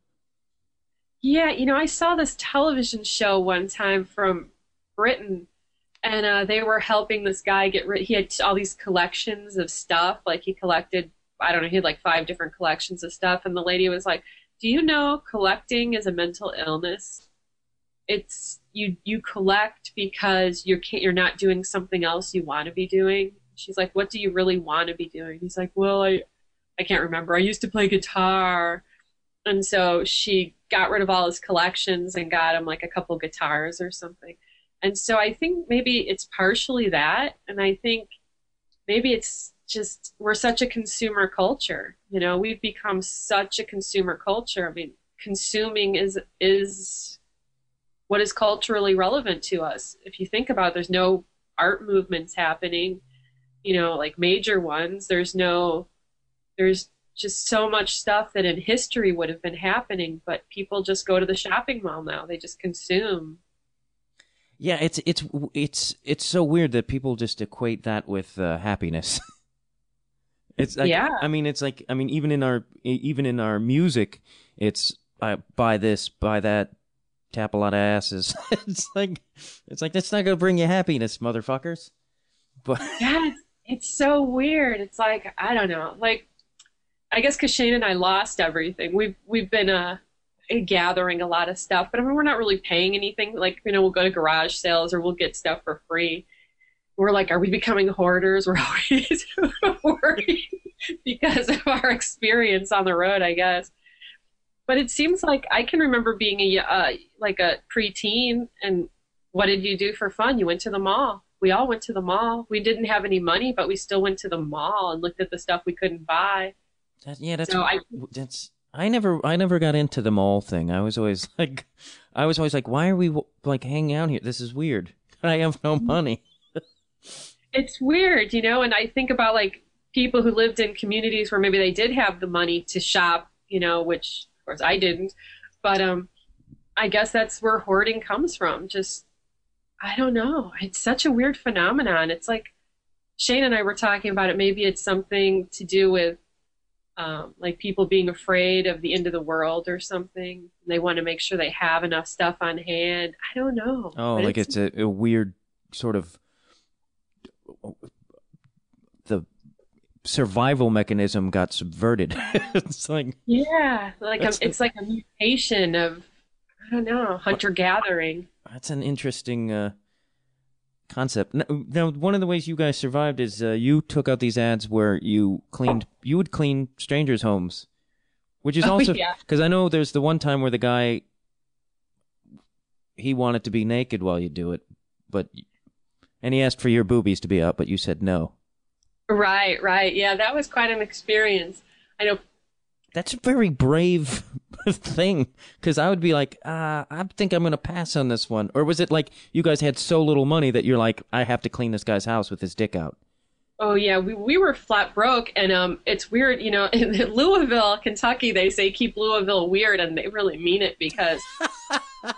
Yeah, you know, I saw this television show one time from Britain and uh, they were helping this guy get rid. He had all these collections of stuff. Like he collected, I don't know, he had like five different collections of stuff. And the lady was like, "Do you know collecting is a mental illness? It's you you collect because you're you're not doing something else you want to be doing." She's like, "What do you really want to be doing?" He's like, "Well, I I can't remember. I used to play guitar." And so she got rid of all his collections and got him like a couple guitars or something and so I think maybe it's partially that. And I think maybe it's just we're such a consumer culture. You know, we've become such a consumer culture. I mean, consuming is is what is culturally relevant to us. If you think about it, there's no art movements happening, you know, like major ones. There's no there's just so much stuff that in history would have been happening, but people just go to the shopping mall now. They just consume yeah, it's it's it's it's so weird that people just equate that with uh, happiness. it's like, yeah. I mean, it's like I mean, even in our even in our music, it's uh, buy this, buy that, tap a lot of asses. it's like it's like that's not gonna bring you happiness, motherfuckers. But yeah, it's, so weird. It's like I don't know, like I guess because Shane and I lost everything. We've we've been uh gathering a lot of stuff, but I mean, we're not really paying anything. Like, you know, we'll go to garage sales or we'll get stuff for free. We're like, are we becoming hoarders? We're always worried because of our experience on the road, I guess. But it seems like I can remember being a uh, like a preteen, and what did you do for fun? You went to the mall. We all went to the mall. We didn't have any money, but we still went to the mall and looked at the stuff we couldn't buy. That, yeah, that's so I, that's I never, I never got into the mall thing. I was always like, I was always like, why are we like hanging out here? This is weird. I have no money. it's weird, you know. And I think about like people who lived in communities where maybe they did have the money to shop, you know, which of course I didn't. But um, I guess that's where hoarding comes from. Just, I don't know. It's such a weird phenomenon. It's like Shane and I were talking about it. Maybe it's something to do with um, like people being afraid of the end of the world or something. They want to make sure they have enough stuff on hand. I don't know. Oh, like it's, it's a, a, weird sort of the survival mechanism got subverted. it's like yeah, like a, it's like a mutation of I don't know hunter gathering. That's an interesting. Uh, concept. Now, one of the ways you guys survived is uh, you took out these ads where you cleaned, you would clean strangers' homes, which is oh, also because yeah. I know there's the one time where the guy he wanted to be naked while you do it, but and he asked for your boobies to be out, but you said no. Right, right, yeah, that was quite an experience. I know that's a very brave thing because I would be like, uh, I think I'm going to pass on this one. Or was it like you guys had so little money that you're like, I have to clean this guy's house with his dick out? Oh yeah, we we were flat broke, and um, it's weird, you know. In Louisville, Kentucky, they say keep Louisville weird, and they really mean it because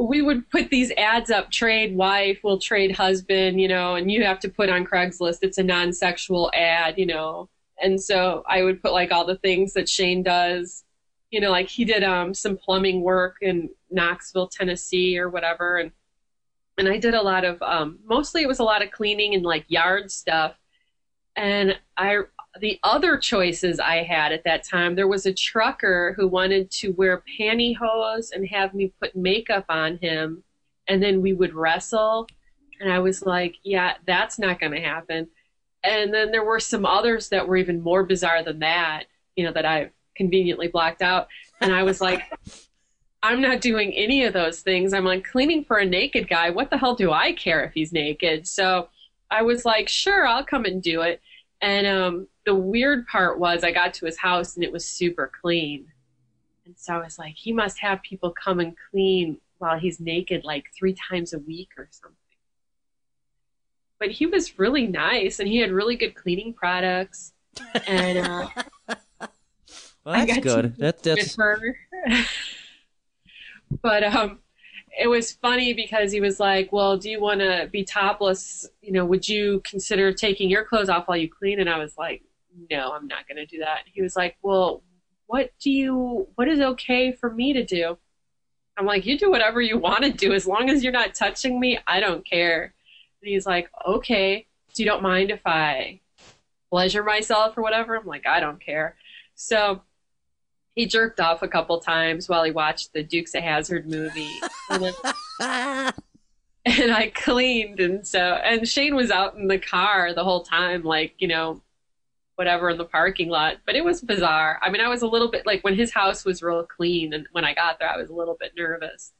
we would put these ads up: trade wife, will trade husband, you know, and you have to put on Craigslist. It's a non-sexual ad, you know and so I would put like all the things that Shane does. You know, like he did um, some plumbing work in Knoxville, Tennessee, or whatever, and and I did a lot of um, mostly it was a lot of cleaning and like yard stuff. And I the other choices I had at that time, there was a trucker who wanted to wear pantyhose and have me put makeup on him, and then we would wrestle. And I was like, yeah, that's not going to happen. And then there were some others that were even more bizarre than that, you know, that I've conveniently blocked out. And I was like, I'm not doing any of those things. I'm like cleaning for a naked guy. What the hell do I care if he's naked? So I was like, sure, I'll come and do it. And um, the weird part was I got to his house and it was super clean. And so I was like, he must have people come and clean while he's naked like three times a week or something. But he was really nice and he had really good cleaning products. And uh, well, that's good. That, that's. but um, it was funny because he was like, "Well, do you want to be topless? You know, would you consider taking your clothes off while you clean?" And I was like, "No, I'm not going to do that." He was like, "Well, what do you? What is okay for me to do?" I'm like, "You do whatever you want to do, as long as you're not touching me. I don't care." And he's like, "Okay, so you don't mind if I pleasure myself or whatever?" I'm like, "I don't care." So he jerked off a couple times while he watched the Dukes of Hazzard movie. and, I cleaned and so and Shane was out in the car the whole time, like, you know, whatever in the parking lot. But it was bizarre. I mean I was a little bit like when his house was real clean and when I got there I was a little bit nervous.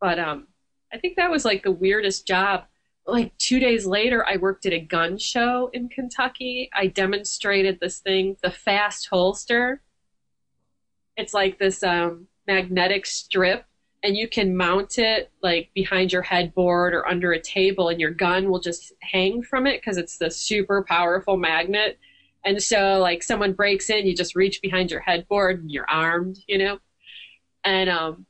But um I think that was like the weirdest job. Like two days later, I worked at a gun show in Kentucky. I demonstrated this thing, the fast holster it's like this um, magnetic strip and you can mount it like behind your headboard or under a table and your gun will just hang from it because it's the super powerful magnet and so like someone breaks in you just reach behind your headboard and you're armed you know and um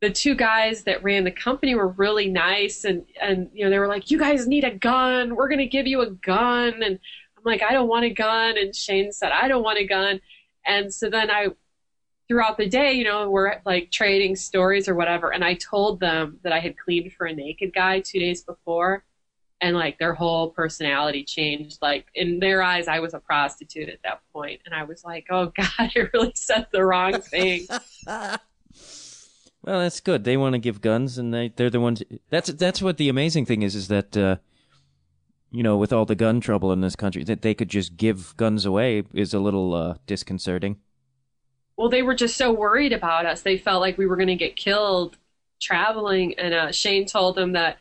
the two guys that ran the company were really nice and and you know they were like you guys need a gun we're going to give you a gun and i'm like i don't want a gun and shane said i don't want a gun and so then i throughout the day, you know, we're like trading stories or whatever. And I told them that I had cleaned for a naked guy two days before. And like their whole personality changed. Like in their eyes, I was a prostitute at that point. And I was like, oh God, I really said the wrong thing. well, that's good. They want to give guns and they, they're the ones. That's, that's what the amazing thing is, is that, uh, you know, with all the gun trouble in this country, that they could just give guns away is a little uh, disconcerting well, they were just so worried about us. They felt like we were going to get killed traveling. And uh, Shane told them that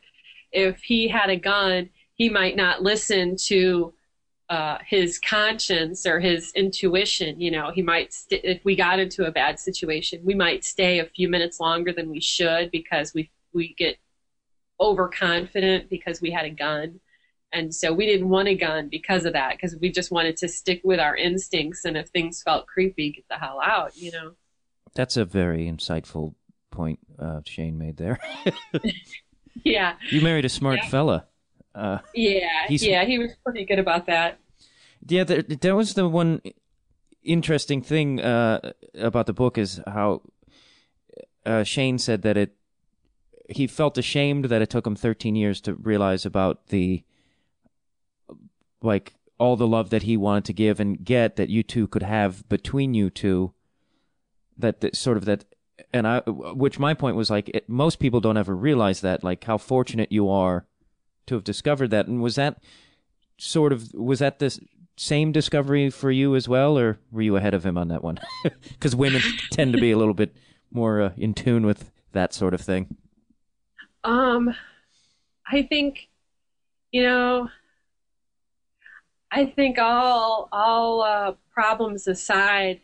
if he had a gun, he might not listen to uh, his conscience or his intuition. You know, he might, st- if we got into a bad situation, we might stay a few minutes longer than we should because we we get overconfident because we had a gun. And so we didn't want a gun because of that, because we just wanted to stick with our instincts. And if things felt creepy, get the hell out, you know? That's a very insightful point uh, Shane made there. yeah. You married a smart yeah. fella. Uh, yeah, yeah, he was pretty good about that. Yeah, there, there was the one interesting thing uh, about the book is how uh, Shane said that it he felt ashamed that it took him 13 years to realize about the like all the love that he wanted to give and get that you two could have between you two that, that sort of that and I which my point was like it, most people don't ever realize that like how fortunate you are to have discovered that. And was that sort of was that the same discovery for you as well or were you ahead of him on that one? Because women tend to be a little bit more uh, in tune with that sort of thing. Um i think you know I think all all uh, problems aside,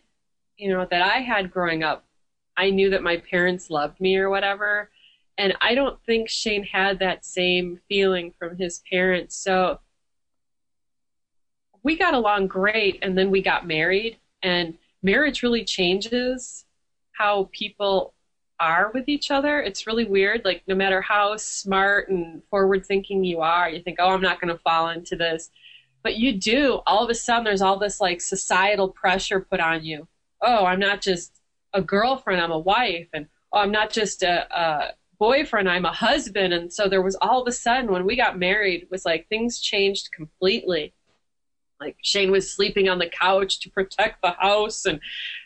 you know, that I had growing up, I knew that my parents loved me or whatever, and I don't think Shane had that same feeling from his parents. So we got along great, and then we got married, and marriage really changes how people are with each other. It's really weird. Like no matter how smart and forward thinking you are, you think, "Oh, I'm not going to fall into this." But you do. All of a sudden, there's all this like societal pressure put on you. Oh, I'm not just a girlfriend, I'm a wife. And oh, I'm not just a, a boyfriend, I'm a husband. And so there was all of a sudden when we got married, was like things changed completely. Like Shane was sleeping on the couch to protect the house, and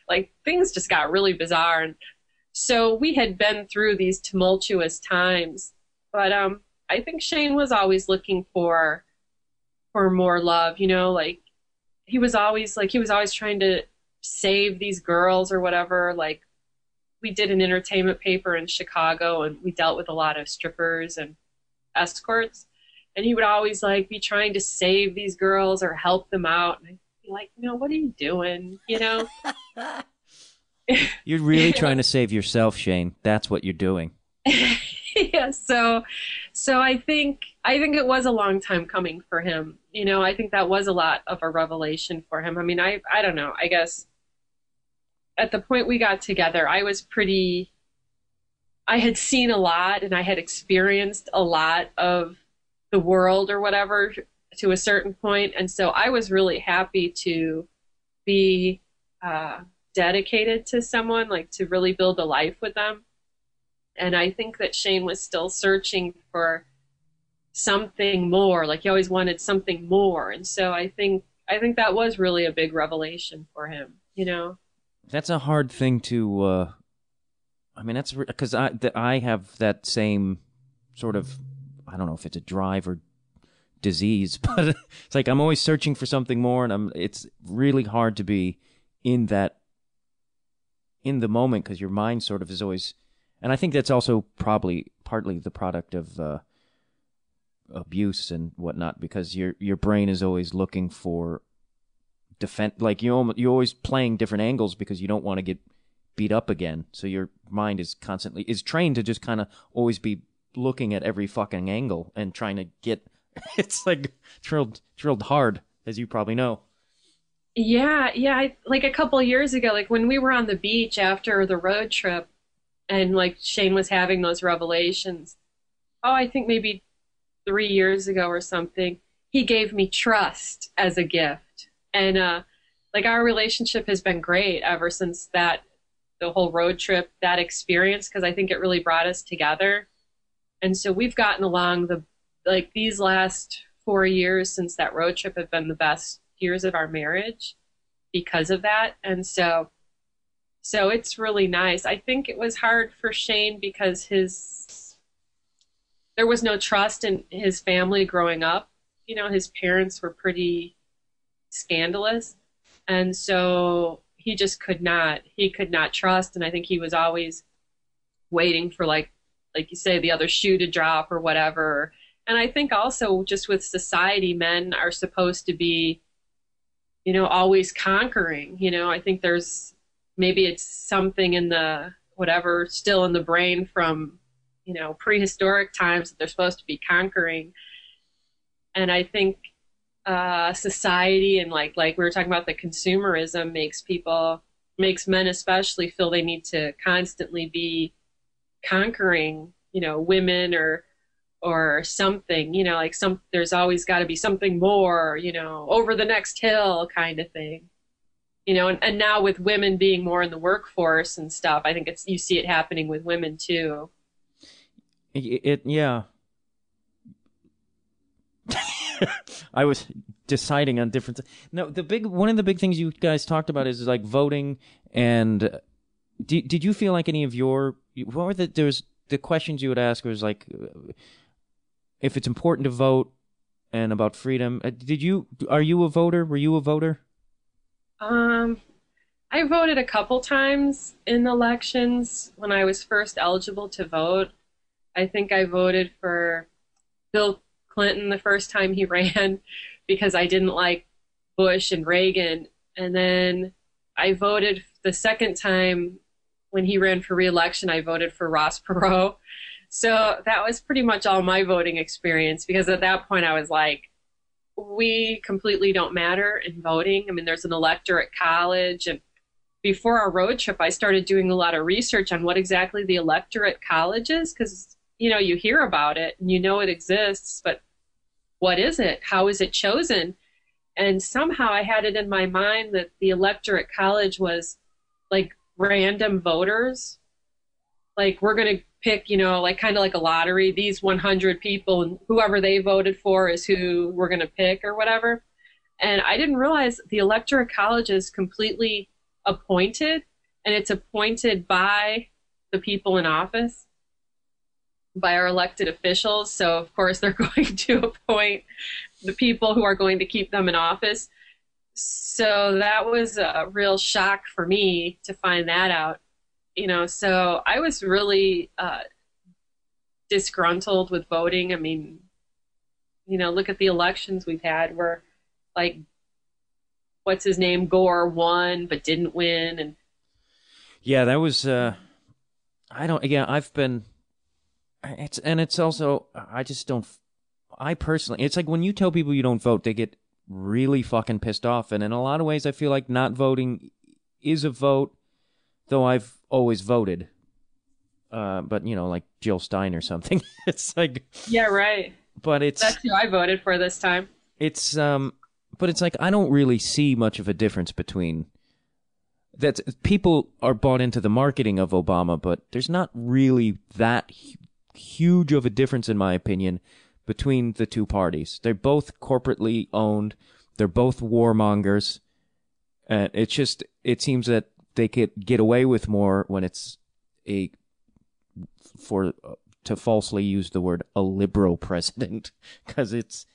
like things just got really bizarre. And so we had been through these tumultuous times, but um, I think Shane was always looking for for more love, you know, like he was always like he was always trying to save these girls or whatever, like we did an entertainment paper in Chicago, and we dealt with a lot of strippers and escorts. And he would always like be trying to save these girls or help them out. And I'd be like, you know, what are you doing? You know. You're really trying to save yourself, Shane. That's what you're doing. yeah. So, so I think I think it was a long time coming for him. You know, I think that was a lot of a revelation for him. I mean, I I don't know. I guess at the point we got together, I was pretty. I had seen a lot and I had experienced a lot of the world or whatever to a certain point, and so I was really happy to be uh, dedicated to someone, like to really build a life with them. And I think that Shane was still searching for something more. Like he always wanted something more, and so I think I think that was really a big revelation for him. You know. That's a hard thing to. Uh, I mean, that's because I that I have that same sort of. I don't know if it's a drive or disease, but it's like I'm always searching for something more, and I'm. It's really hard to be in that in the moment because your mind sort of is always. And I think that's also probably partly the product of uh, abuse and whatnot because your your brain is always looking for defend like you you're always playing different angles because you don't want to get beat up again. So your mind is constantly is trained to just kind of always be looking at every fucking angle and trying to get. It's like drilled drilled hard, as you probably know. Yeah, yeah. I, like a couple years ago, like when we were on the beach after the road trip, and like Shane was having those revelations. Oh, I think maybe three years ago or something. He gave me trust as a gift, and uh, like our relationship has been great ever since that the whole road trip, that experience, because I think it really brought us together. And so we've gotten along the like these last four years since that road trip have been the best years of our marriage because of that. And so so it's really nice. I think it was hard for Shane because his there was no trust in his family growing up. You know, his parents were pretty scandalous. And so he just could not he could not trust and I think he was always waiting for like like you say the other shoe to drop or whatever. And I think also just with society men are supposed to be you know, always conquering. You know, I think there's maybe it's something in the whatever still in the brain from, you know, prehistoric times that they're supposed to be conquering. And I think uh, society and like like we were talking about the consumerism makes people makes men especially feel they need to constantly be conquering, you know, women or or something, you know, like some there's always got to be something more, you know, over the next hill kind of thing. You know, and, and now with women being more in the workforce and stuff, I think it's you see it happening with women too. It, it yeah. I was deciding on different. No, the big one of the big things you guys talked about is like voting and. Did did you feel like any of your what were the there was the questions you would ask was like if it's important to vote and about freedom. Uh, did you are you a voter? Were you a voter? Um I voted a couple times in elections when I was first eligible to vote. I think I voted for Bill Clinton the first time he ran because I didn't like Bush and Reagan. And then I voted the second time when he ran for reelection, I voted for Ross Perot so that was pretty much all my voting experience because at that point I was like, we completely don't matter in voting. I mean, there's an electorate college. And before our road trip, I started doing a lot of research on what exactly the electorate college is because, you know, you hear about it and you know it exists, but what is it? How is it chosen? And somehow I had it in my mind that the electorate college was like random voters. Like, we're going to pick, you know, like kind of like a lottery. These 100 people, and whoever they voted for is who we're going to pick or whatever. And I didn't realize the electoral college is completely appointed, and it's appointed by the people in office, by our elected officials. So, of course, they're going to appoint the people who are going to keep them in office. So that was a real shock for me to find that out you know, so I was really uh, disgruntled with voting. I mean, you know, look at the elections we've had where, like, what's his name, Gore won but didn't win, and Yeah, that was. uh I don't. Yeah, I've been. It's and it's also. I just don't. I personally, it's like when you tell people you don't vote, they get really fucking pissed off. And in a lot of ways, I feel like not voting is a vote, though I've always voted. Uh, but you know, like Jill Stein or something. it's like, yeah, right. but it's That's who I voted for this time. it's um but it's like I don't really see much of a difference between that people are bought into the marketing of Obama, but there's not really that huge of a difference in my opinion between the two parties. They're both corporately owned. They're both warmongers. And it's just it seems that they could get away with more when it's a for to falsely use the word a liberal president because it's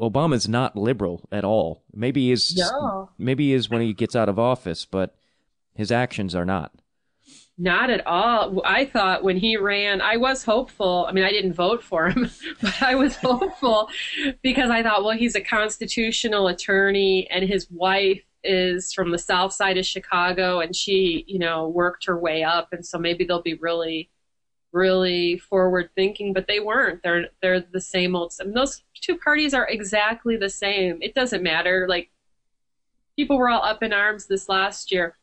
Obama's not liberal at all. Maybe he is No. maybe he is when he gets out of office, but his actions are not. Not at all. I thought when he ran, I was hopeful. I mean, I didn't vote for him, but I was hopeful because I thought, well, he's a constitutional attorney and his wife is from the south side of Chicago and she, you know, worked her way up. And so maybe they'll be really, really forward thinking, but they weren't. They're, they're the same old. Those two parties are exactly the same. It doesn't matter. Like people were all up in arms this last year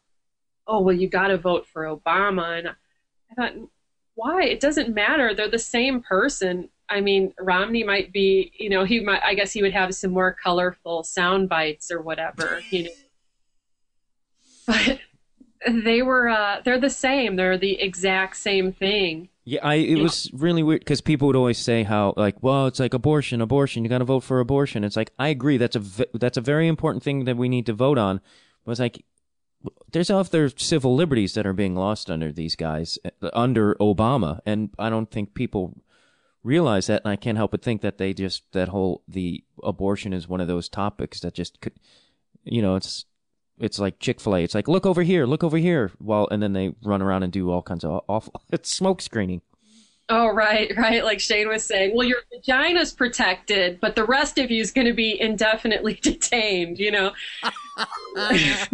oh well you got to vote for obama and i thought why it doesn't matter they're the same person i mean romney might be you know he might i guess he would have some more colorful sound bites or whatever you know but they were uh they're the same they're the exact same thing Yeah, I it was really weird because people would always say how like, well, it's like abortion, abortion. You got to vote for abortion. It's like I agree. That's a that's a very important thing that we need to vote on. But it's like there's other civil liberties that are being lost under these guys uh, under Obama, and I don't think people realize that. And I can't help but think that they just that whole the abortion is one of those topics that just could, you know, it's it's like Chick Fil A. It's like look over here, look over here, while and then they run around and do all kinds of awful. It's smoke screening. Oh right right like shane was saying well your vagina's protected but the rest of you is going to be indefinitely detained you know?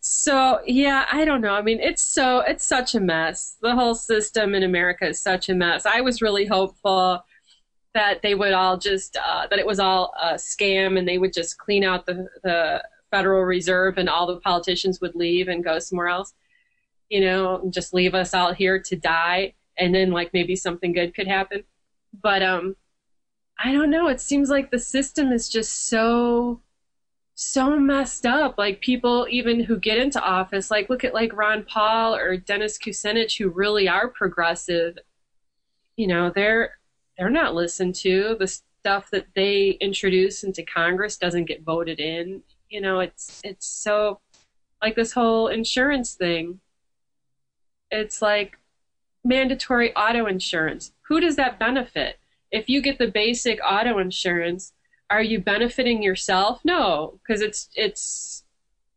So yeah i don't know i mean it's so it's such a mess. The whole system in america is such a mess. I was really hopeful that they would all just uh, that it was all a scam and they would just clean out the, the federal reserve and all the politicians would leave and go somewhere else you know and just leave us out here to die and then like maybe something good could happen but um i don't know it seems like the system is just so so messed up. Like people even who get into office, like look at like Ron Paul or Dennis Kucinich, who really are progressive. You know, they're they're not listened to. The stuff that they introduce into Congress doesn't get voted in. You know, it's it's so like this whole insurance thing. It's like mandatory auto insurance. Who does that benefit? If you get the basic auto insurance, are you benefiting yourself? No, because it's it's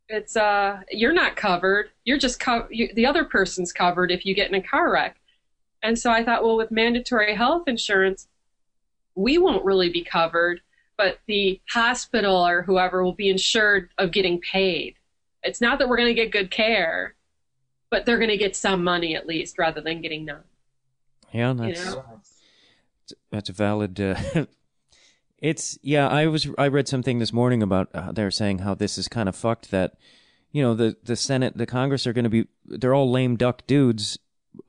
it's uh you're not covered. You're just co- you, the other person's covered if you get in a car wreck. And so I thought, well, with mandatory health insurance, we won't really be covered, but the hospital or whoever will be insured of getting paid. It's not that we're going to get good care, but they're going to get some money at least rather than getting none. Yeah, You that's know? that's a valid. Uh, it's yeah. I was I read something this morning about uh, they're saying how this is kind of fucked that you know the the Senate, the Congress are going to be they're all lame duck dudes,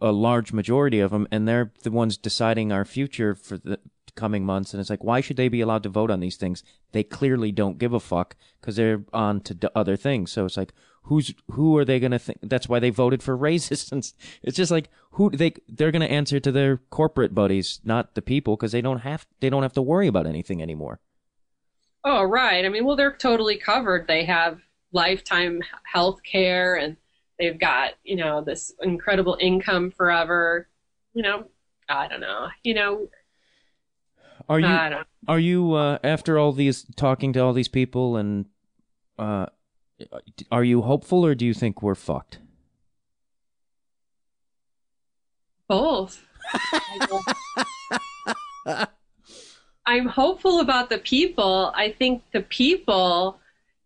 a large majority of them, and they're the ones deciding our future for the coming months. And it's like, why should they be allowed to vote on these things? They clearly don't give a fuck because they're on to d- other things. So it's like, who's who are they going to think? That's why they voted for raises. And it's just like who they they're going to answer to their corporate buddies, not the people, because they don't have they don't have to worry about anything anymore. Oh, right. I mean, well, they're totally covered. They have lifetime health care and they've got, you know, this incredible income forever. You know, I don't know. You know, Are you are you uh, after all these talking to all these people and uh, are you hopeful or do you think we're fucked? Both. I'm hopeful about the people. I think the people,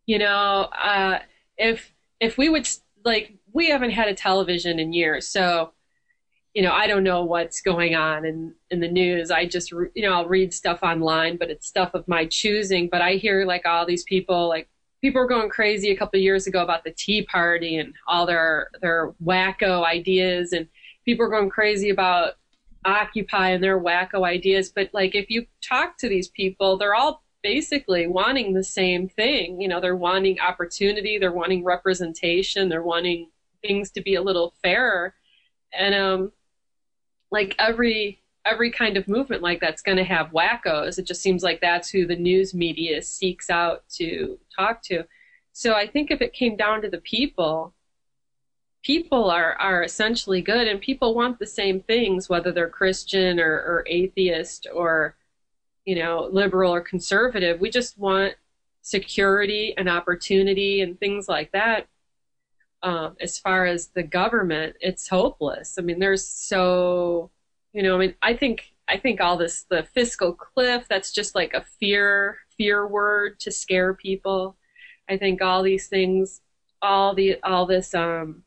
you know, uh, if if we would like, we haven't had a television in years, so you know, I don't know what's going on in in the news. I just, you know, I'll read stuff online, but it's stuff of my choosing. But I hear like all these people, like people were going crazy a couple years ago about the Tea Party and all their their wacko ideas, and people are going crazy about Occupy and their wacko ideas. But like, if you talk to these people, they're all basically wanting the same thing. You know, they're wanting opportunity, they're wanting representation, they're wanting things to be a little fairer. And um, like every every kind of movement like that's going to have wackos. It just seems like that's who the news media seeks out to talk to. So I think if it came down to the people, people are, are essentially good and people want the same things, whether they're Christian or, or atheist or, you know, liberal or conservative. We just want security and opportunity and things like that. Um, as far as the government, it's hopeless. I mean, there's so, you know, I mean, I think I think all this the fiscal cliff that's just like a fear fear word to scare people. I think all these things, all the all this um,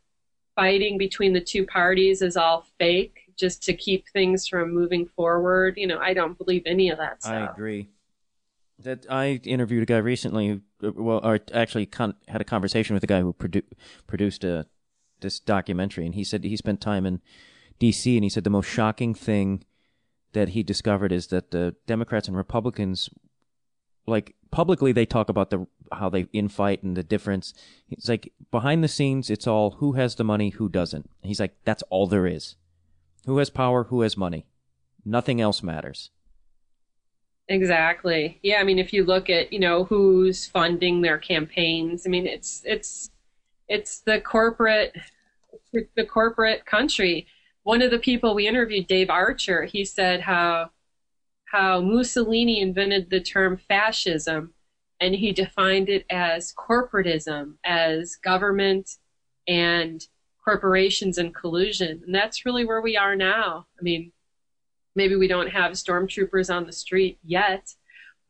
fighting between the two parties is all fake just to keep things from moving forward. You know, I don't believe any of that stuff. I agree. That I interviewed a guy recently, well, or actually con- had a conversation with a guy who produ- produced a this documentary, and he said he spent time in D.C. and he said the most shocking thing that he discovered is that the Democrats and Republicans, like publicly, they talk about the how they infight and the difference. It's like behind the scenes, it's all who has the money, who doesn't. He's like, that's all there is. Who has power, who has money. Nothing else matters. Exactly. Yeah, I mean if you look at, you know, who's funding their campaigns, I mean it's it's it's the corporate the corporate country. One of the people we interviewed, Dave Archer, he said how how Mussolini invented the term fascism and he defined it as corporatism, as government and corporations and collusion. And that's really where we are now. I mean, maybe we don't have stormtroopers on the street yet,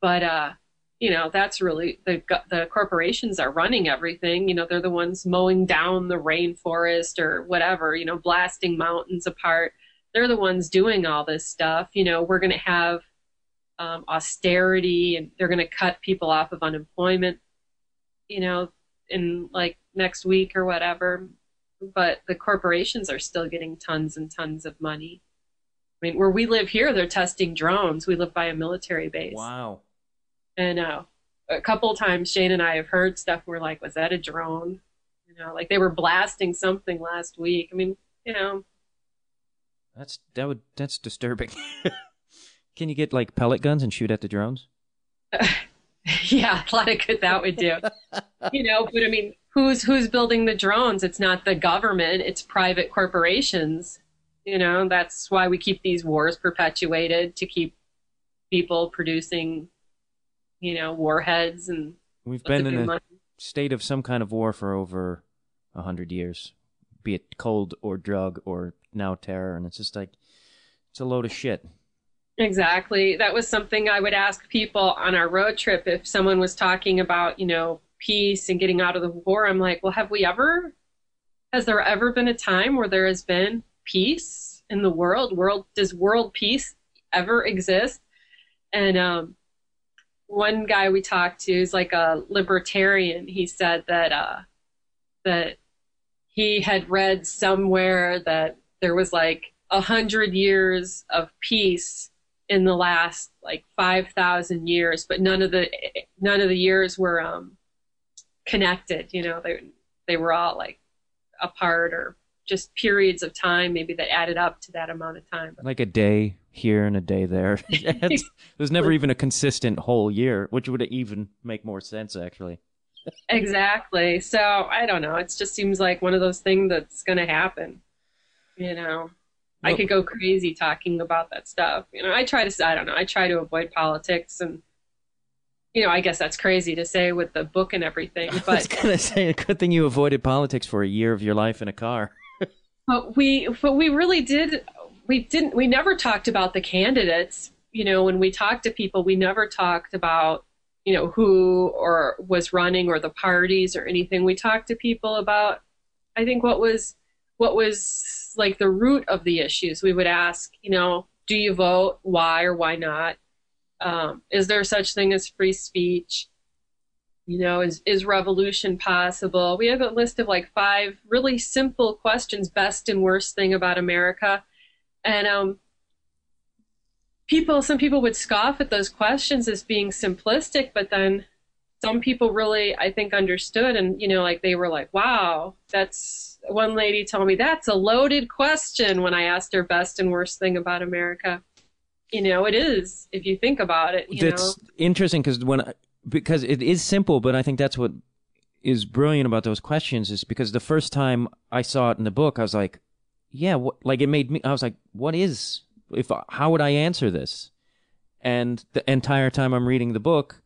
but uh, you know, that's really the the corporations are running everything. You know, they're the ones mowing down the rainforest or whatever. You know, blasting mountains apart. They're the ones doing all this stuff. You know, we're going to have um, austerity and they're going to cut people off of unemployment, you know, in like next week or whatever. But the corporations are still getting tons and tons of money. I mean, where we live here, they're testing drones. We live by a military base. Wow. And uh, a couple times, Shane and I have heard stuff. We're like, was that a drone? You know, like they were blasting something last week. I mean, you know, that's that would that's disturbing. Can you get like pellet guns and shoot at the drones? yeah, a lot of good that would do. you know, but I mean, who's who's building the drones? It's not the government; it's private corporations. You know, that's why we keep these wars perpetuated to keep people producing, you know, warheads and. We've been in a money. state of some kind of war for over a hundred years, be it cold or drug or now terror, and it's just like it's a load of shit. Exactly. That was something I would ask people on our road trip if someone was talking about, you know, peace and getting out of the war. I'm like, well, have we ever, has there ever been a time where there has been peace in the world? World does world peace ever exist? And um, one guy we talked to is like a libertarian. He said that uh, that he had read somewhere that there was like a hundred years of peace in the last like 5,000 years, but none of the none of the years were um, connected. You know, they they were all like apart or just periods of time, maybe that added up to that amount of time. Like a day here and a day there. There's never even a consistent whole year, which would even make more sense actually. exactly. So I don't know. It just seems like one of those things that's going to happen. You know. I could go crazy talking about that stuff. You know, I try to, I don't know, I try to avoid politics and, you know, I guess that's crazy to say with the book and everything. But I was gonna say, a good thing you avoided politics for a year of your life in a car. But we, but we really did. we didn't we never talked about the candidates. You know, when we talked to people, we never talked about you know who or was running or the parties or anything. We talked to people about I think what was what was like the root of the issues. We would ask, you know, do you vote? Why or why not? Um, is there such thing as free speech? You know, is is revolution possible? We have a list of like five really simple questions, best and worst thing about America, and um, people. Some people would scoff at those questions as being simplistic, but then some people really, I think, understood, and you know, like they were like, "Wow, that's." One lady told me that's a loaded question when I asked her best and worst thing about America you know it is if you think about it you that's know? interesting because when I, because it is simple but i think that's what is brilliant about those questions is because the first time i saw it in the book i was like yeah what, like it made me i was like what is if how would i answer this? And the entire time i'm reading the book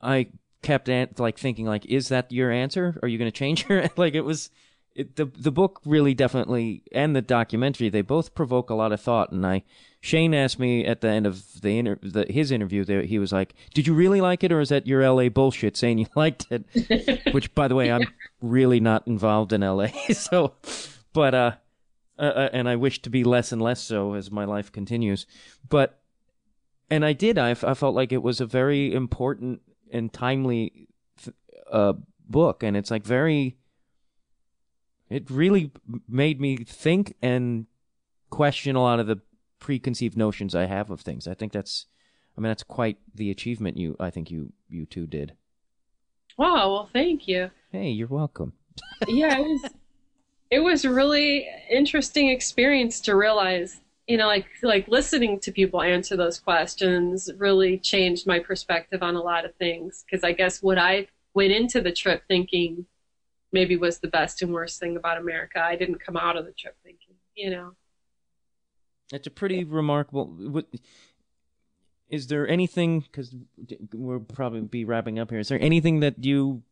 i kept an, like thinking like is that your answer? Are you going to change your like it was it, the the book really definitely and the documentary they both provoke a lot of thought and i Shane asked me at the end of the, inter- the his interview there he was like, "Did you really like it, or is that your LA bullshit saying you liked it?" Which, by the way, I'm really not involved in LA, so, but uh, uh, uh, and I wish to be less and less so as my life continues. But, and I did. I, I felt like it was a very important and timely uh book, and it's like very. It really made me think and question a lot of the preconceived notions I have of things. I think that's, I mean, that's quite the achievement you, I think you, you two did. Wow. Well, thank you. Hey, you're welcome. yeah, it was, it was a really interesting experience to realize, you know, like, like listening to people answer those questions really changed my perspective on a lot of things. Cause I guess what I went into the trip thinking maybe was the best and worst thing about America. I didn't come out of the trip thinking, you know. It's a pretty remarkable. Is there anything? Because we'll probably be wrapping up here. Is there anything that you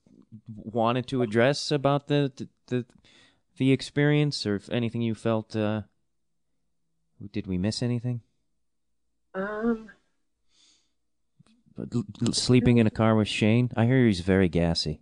wanted to address about the the the, the experience, or if anything you felt? Uh, did we miss anything? Um. Sleeping in a car with Shane. I hear he's very gassy.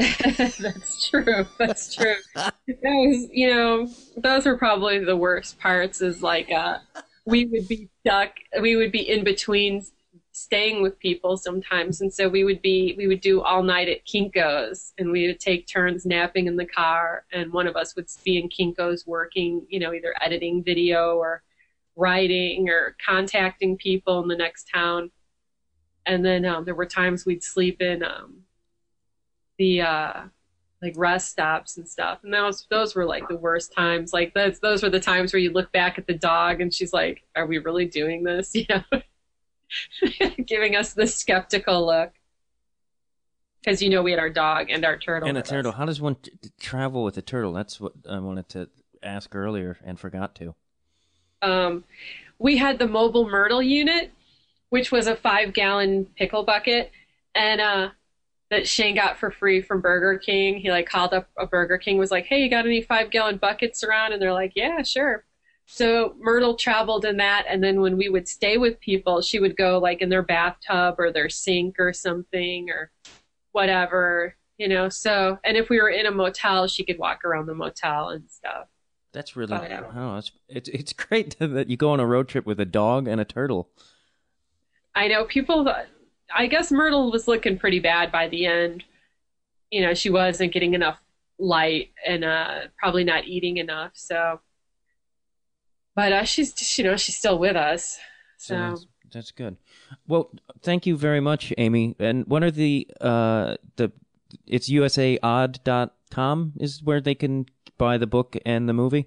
That's true. That's true. that was, you know, those were probably the worst parts. Is like uh, we would be stuck. We would be in between staying with people sometimes, and so we would be we would do all night at Kinkos, and we would take turns napping in the car, and one of us would be in Kinkos working, you know, either editing video or writing or contacting people in the next town. And then um, there were times we'd sleep in um, the uh, like rest stops and stuff. And those those were like the worst times. Like those those were the times where you look back at the dog and she's like, "Are we really doing this?" You know, giving us the skeptical look. Because you know we had our dog and our turtle. And a turtle. Us. How does one t- travel with a turtle? That's what I wanted to ask earlier and forgot to. Um, we had the mobile Myrtle unit, which was a five gallon pickle bucket, and uh, that Shane got for free from Burger King. He like called up a Burger King, was like, "Hey, you got any five gallon buckets around?" And they're like, "Yeah, sure." So Myrtle traveled in that, and then when we would stay with people, she would go like in their bathtub or their sink or something or whatever, you know. So, and if we were in a motel, she could walk around the motel and stuff. That's really, but, um, oh, it's it's it's great that you go on a road trip with a dog and a turtle. I know people I guess Myrtle was looking pretty bad by the end. You know, she wasn't getting enough light and uh, probably not eating enough. So, but uh, she's just, you know she's still with us. So, so that's, that's, good. Well, thank you very much, Amy. And what are the uh the it's usaodd.com is where they can buy the book and the movie.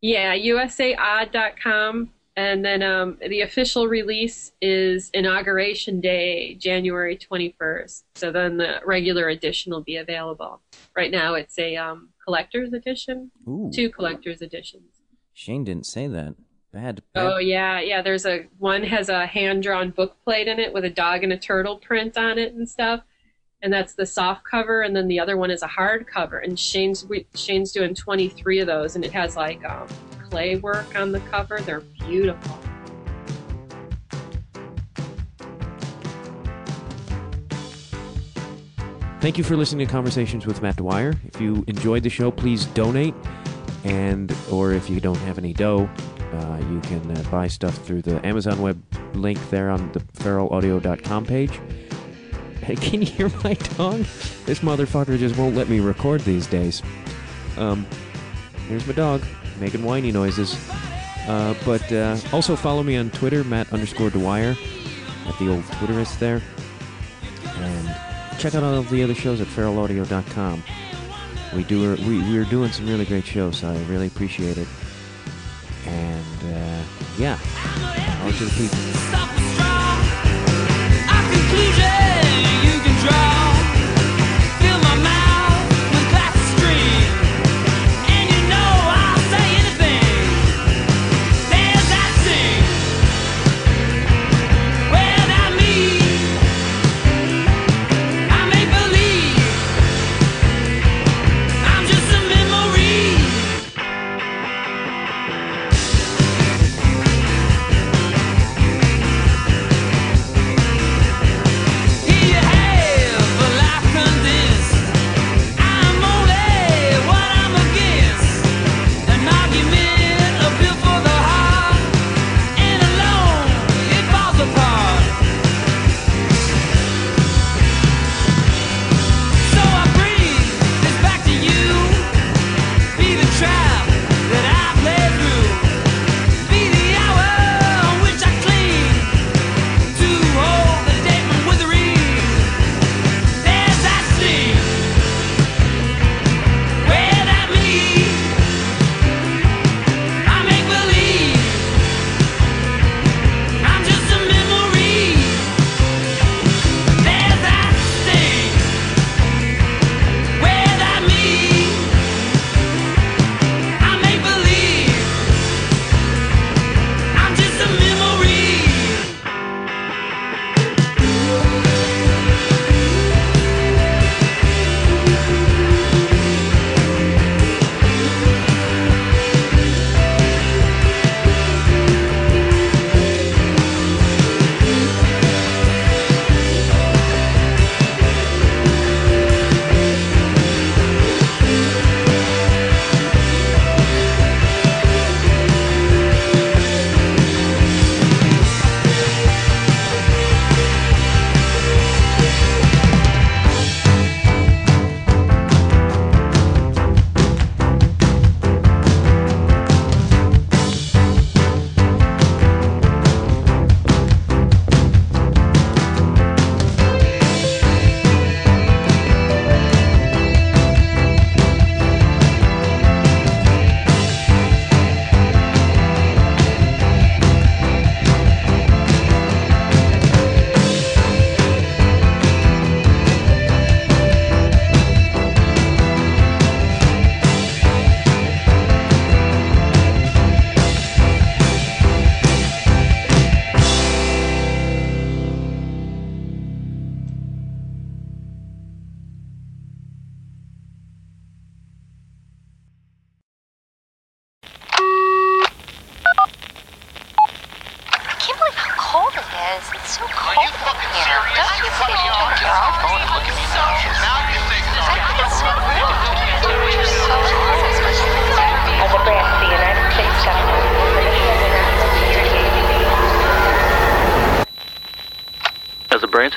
Yeah, usaodd.com and then um, the official release is Inauguration Day, January 21st. So then the regular edition will be available. Right now it's a um, collector's edition, Ooh. two collector's editions. Shane didn't say that. Bad, bad. Oh yeah, yeah. There's a one has a hand drawn book plate in it with a dog and a turtle print on it and stuff, and that's the soft cover. And then the other one is a hard cover. And Shane's Shane's doing 23 of those, and it has like um, clay work on the cover. They're beautiful. Thank you for listening to Conversations with Matt Dwyer. If you enjoyed the show, please donate, and or if you don't have any dough, uh, you can uh, buy stuff through the Amazon web link there on the feralaudio.com page. Hey, can you hear my dog? This motherfucker just won't let me record these days. Um, here's my dog making whiny noises. Uh, but uh, also follow me on Twitter, Matt underscore Dwyer, at the old Twitterist there. And check out all of the other shows at feralaudio.com. We do we we're doing some really great shows, so I really appreciate it. And uh, yeah, on to the people.